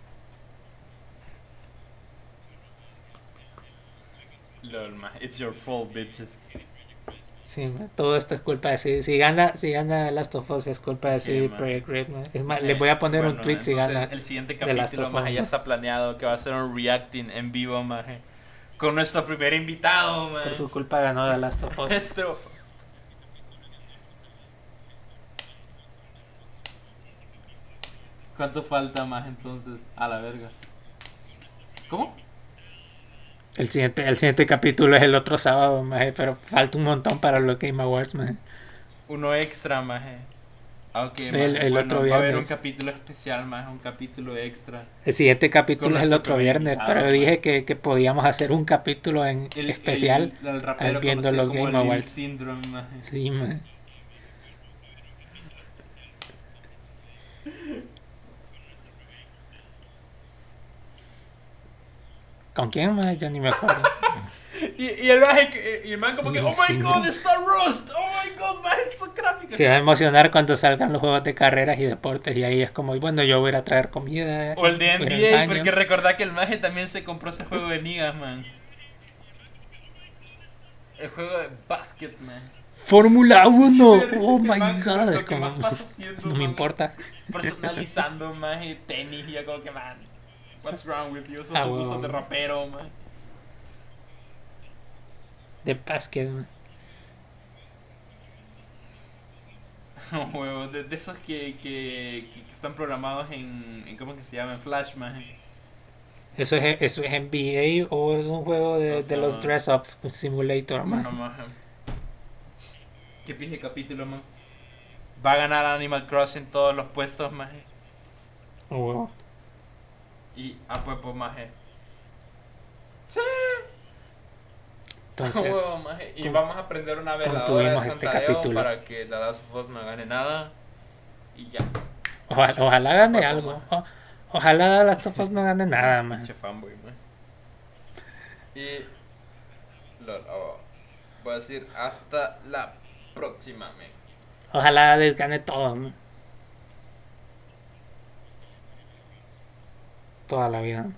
Lol, maje. It's your fault, bitches. Sí, man, todo esto es culpa de CD. Si gana, si gana Last of Us es culpa de Sí, CD man. Projekt Red. man. Es más, Eh, le voy a poner un tweet si gana. El siguiente capítulo, ya está planeado que va a ser un reacting en vivo, maje. Con nuestro primer invitado, maje. Por su culpa ganó The Last of Us. Nuestro. ¿Cuánto falta más entonces? A la verga. ¿Cómo? El siguiente, el siguiente capítulo es el otro sábado, maje, pero falta un montón para los Game Awards, maje. Uno extra, maje. El- maje. el Bueno, otro Va a haber un viernes. capítulo especial, más un capítulo extra. El siguiente capítulo es el otro viernes, pero maje. dije que, que podíamos hacer un capítulo en El- especial. el- rapero viendo los Game Awards. Syndrome, maje. Sí, maje. ¿Con quién, maje? Yo ni me acuerdo. Y, y el y el man como que, oh my god, está Rust, oh my god, maje, es gráfica. Se va a emocionar cuando salgan los juegos de carreras y deportes y ahí es como, bueno, yo voy a ir a traer comida. O el de NBA, porque recordá que el maje también se compró ese juego de ligas, man. El juego de basket, man. Fórmula 1. Pero Oh my man, god. es como- más no me man, importa. Personalizando, más tenis y ya como que, man. What's wrong with you? Esos Ah, son huevo. gustos de rapero, man. De básquet. man. Huevo, de, de esos que, que, que están programados en, en. ¿Cómo que se llama? En Flash, man. ¿Eso es, ¿Eso es NBA o es un juego de, de los man. Dress Up Simulator, man? No, maje. Qué pije capítulo, man. Va a ganar Animal Crossing todos los puestos, maje. Oh, huevo. Y a puepo, maje. Sí. Entonces, Huevo, maje. Y con- vamos a prender una veladora concluimos de este capítulo. para que la Last of Us no gane nada. Y ya. ojalá, ojalá gane algo. O- ojalá las tofas no gane nada, man. Fanboy, man. Y. lol, oh, voy a decir hasta la próxima, man. Ojalá les gane todo, man. Toda la vida.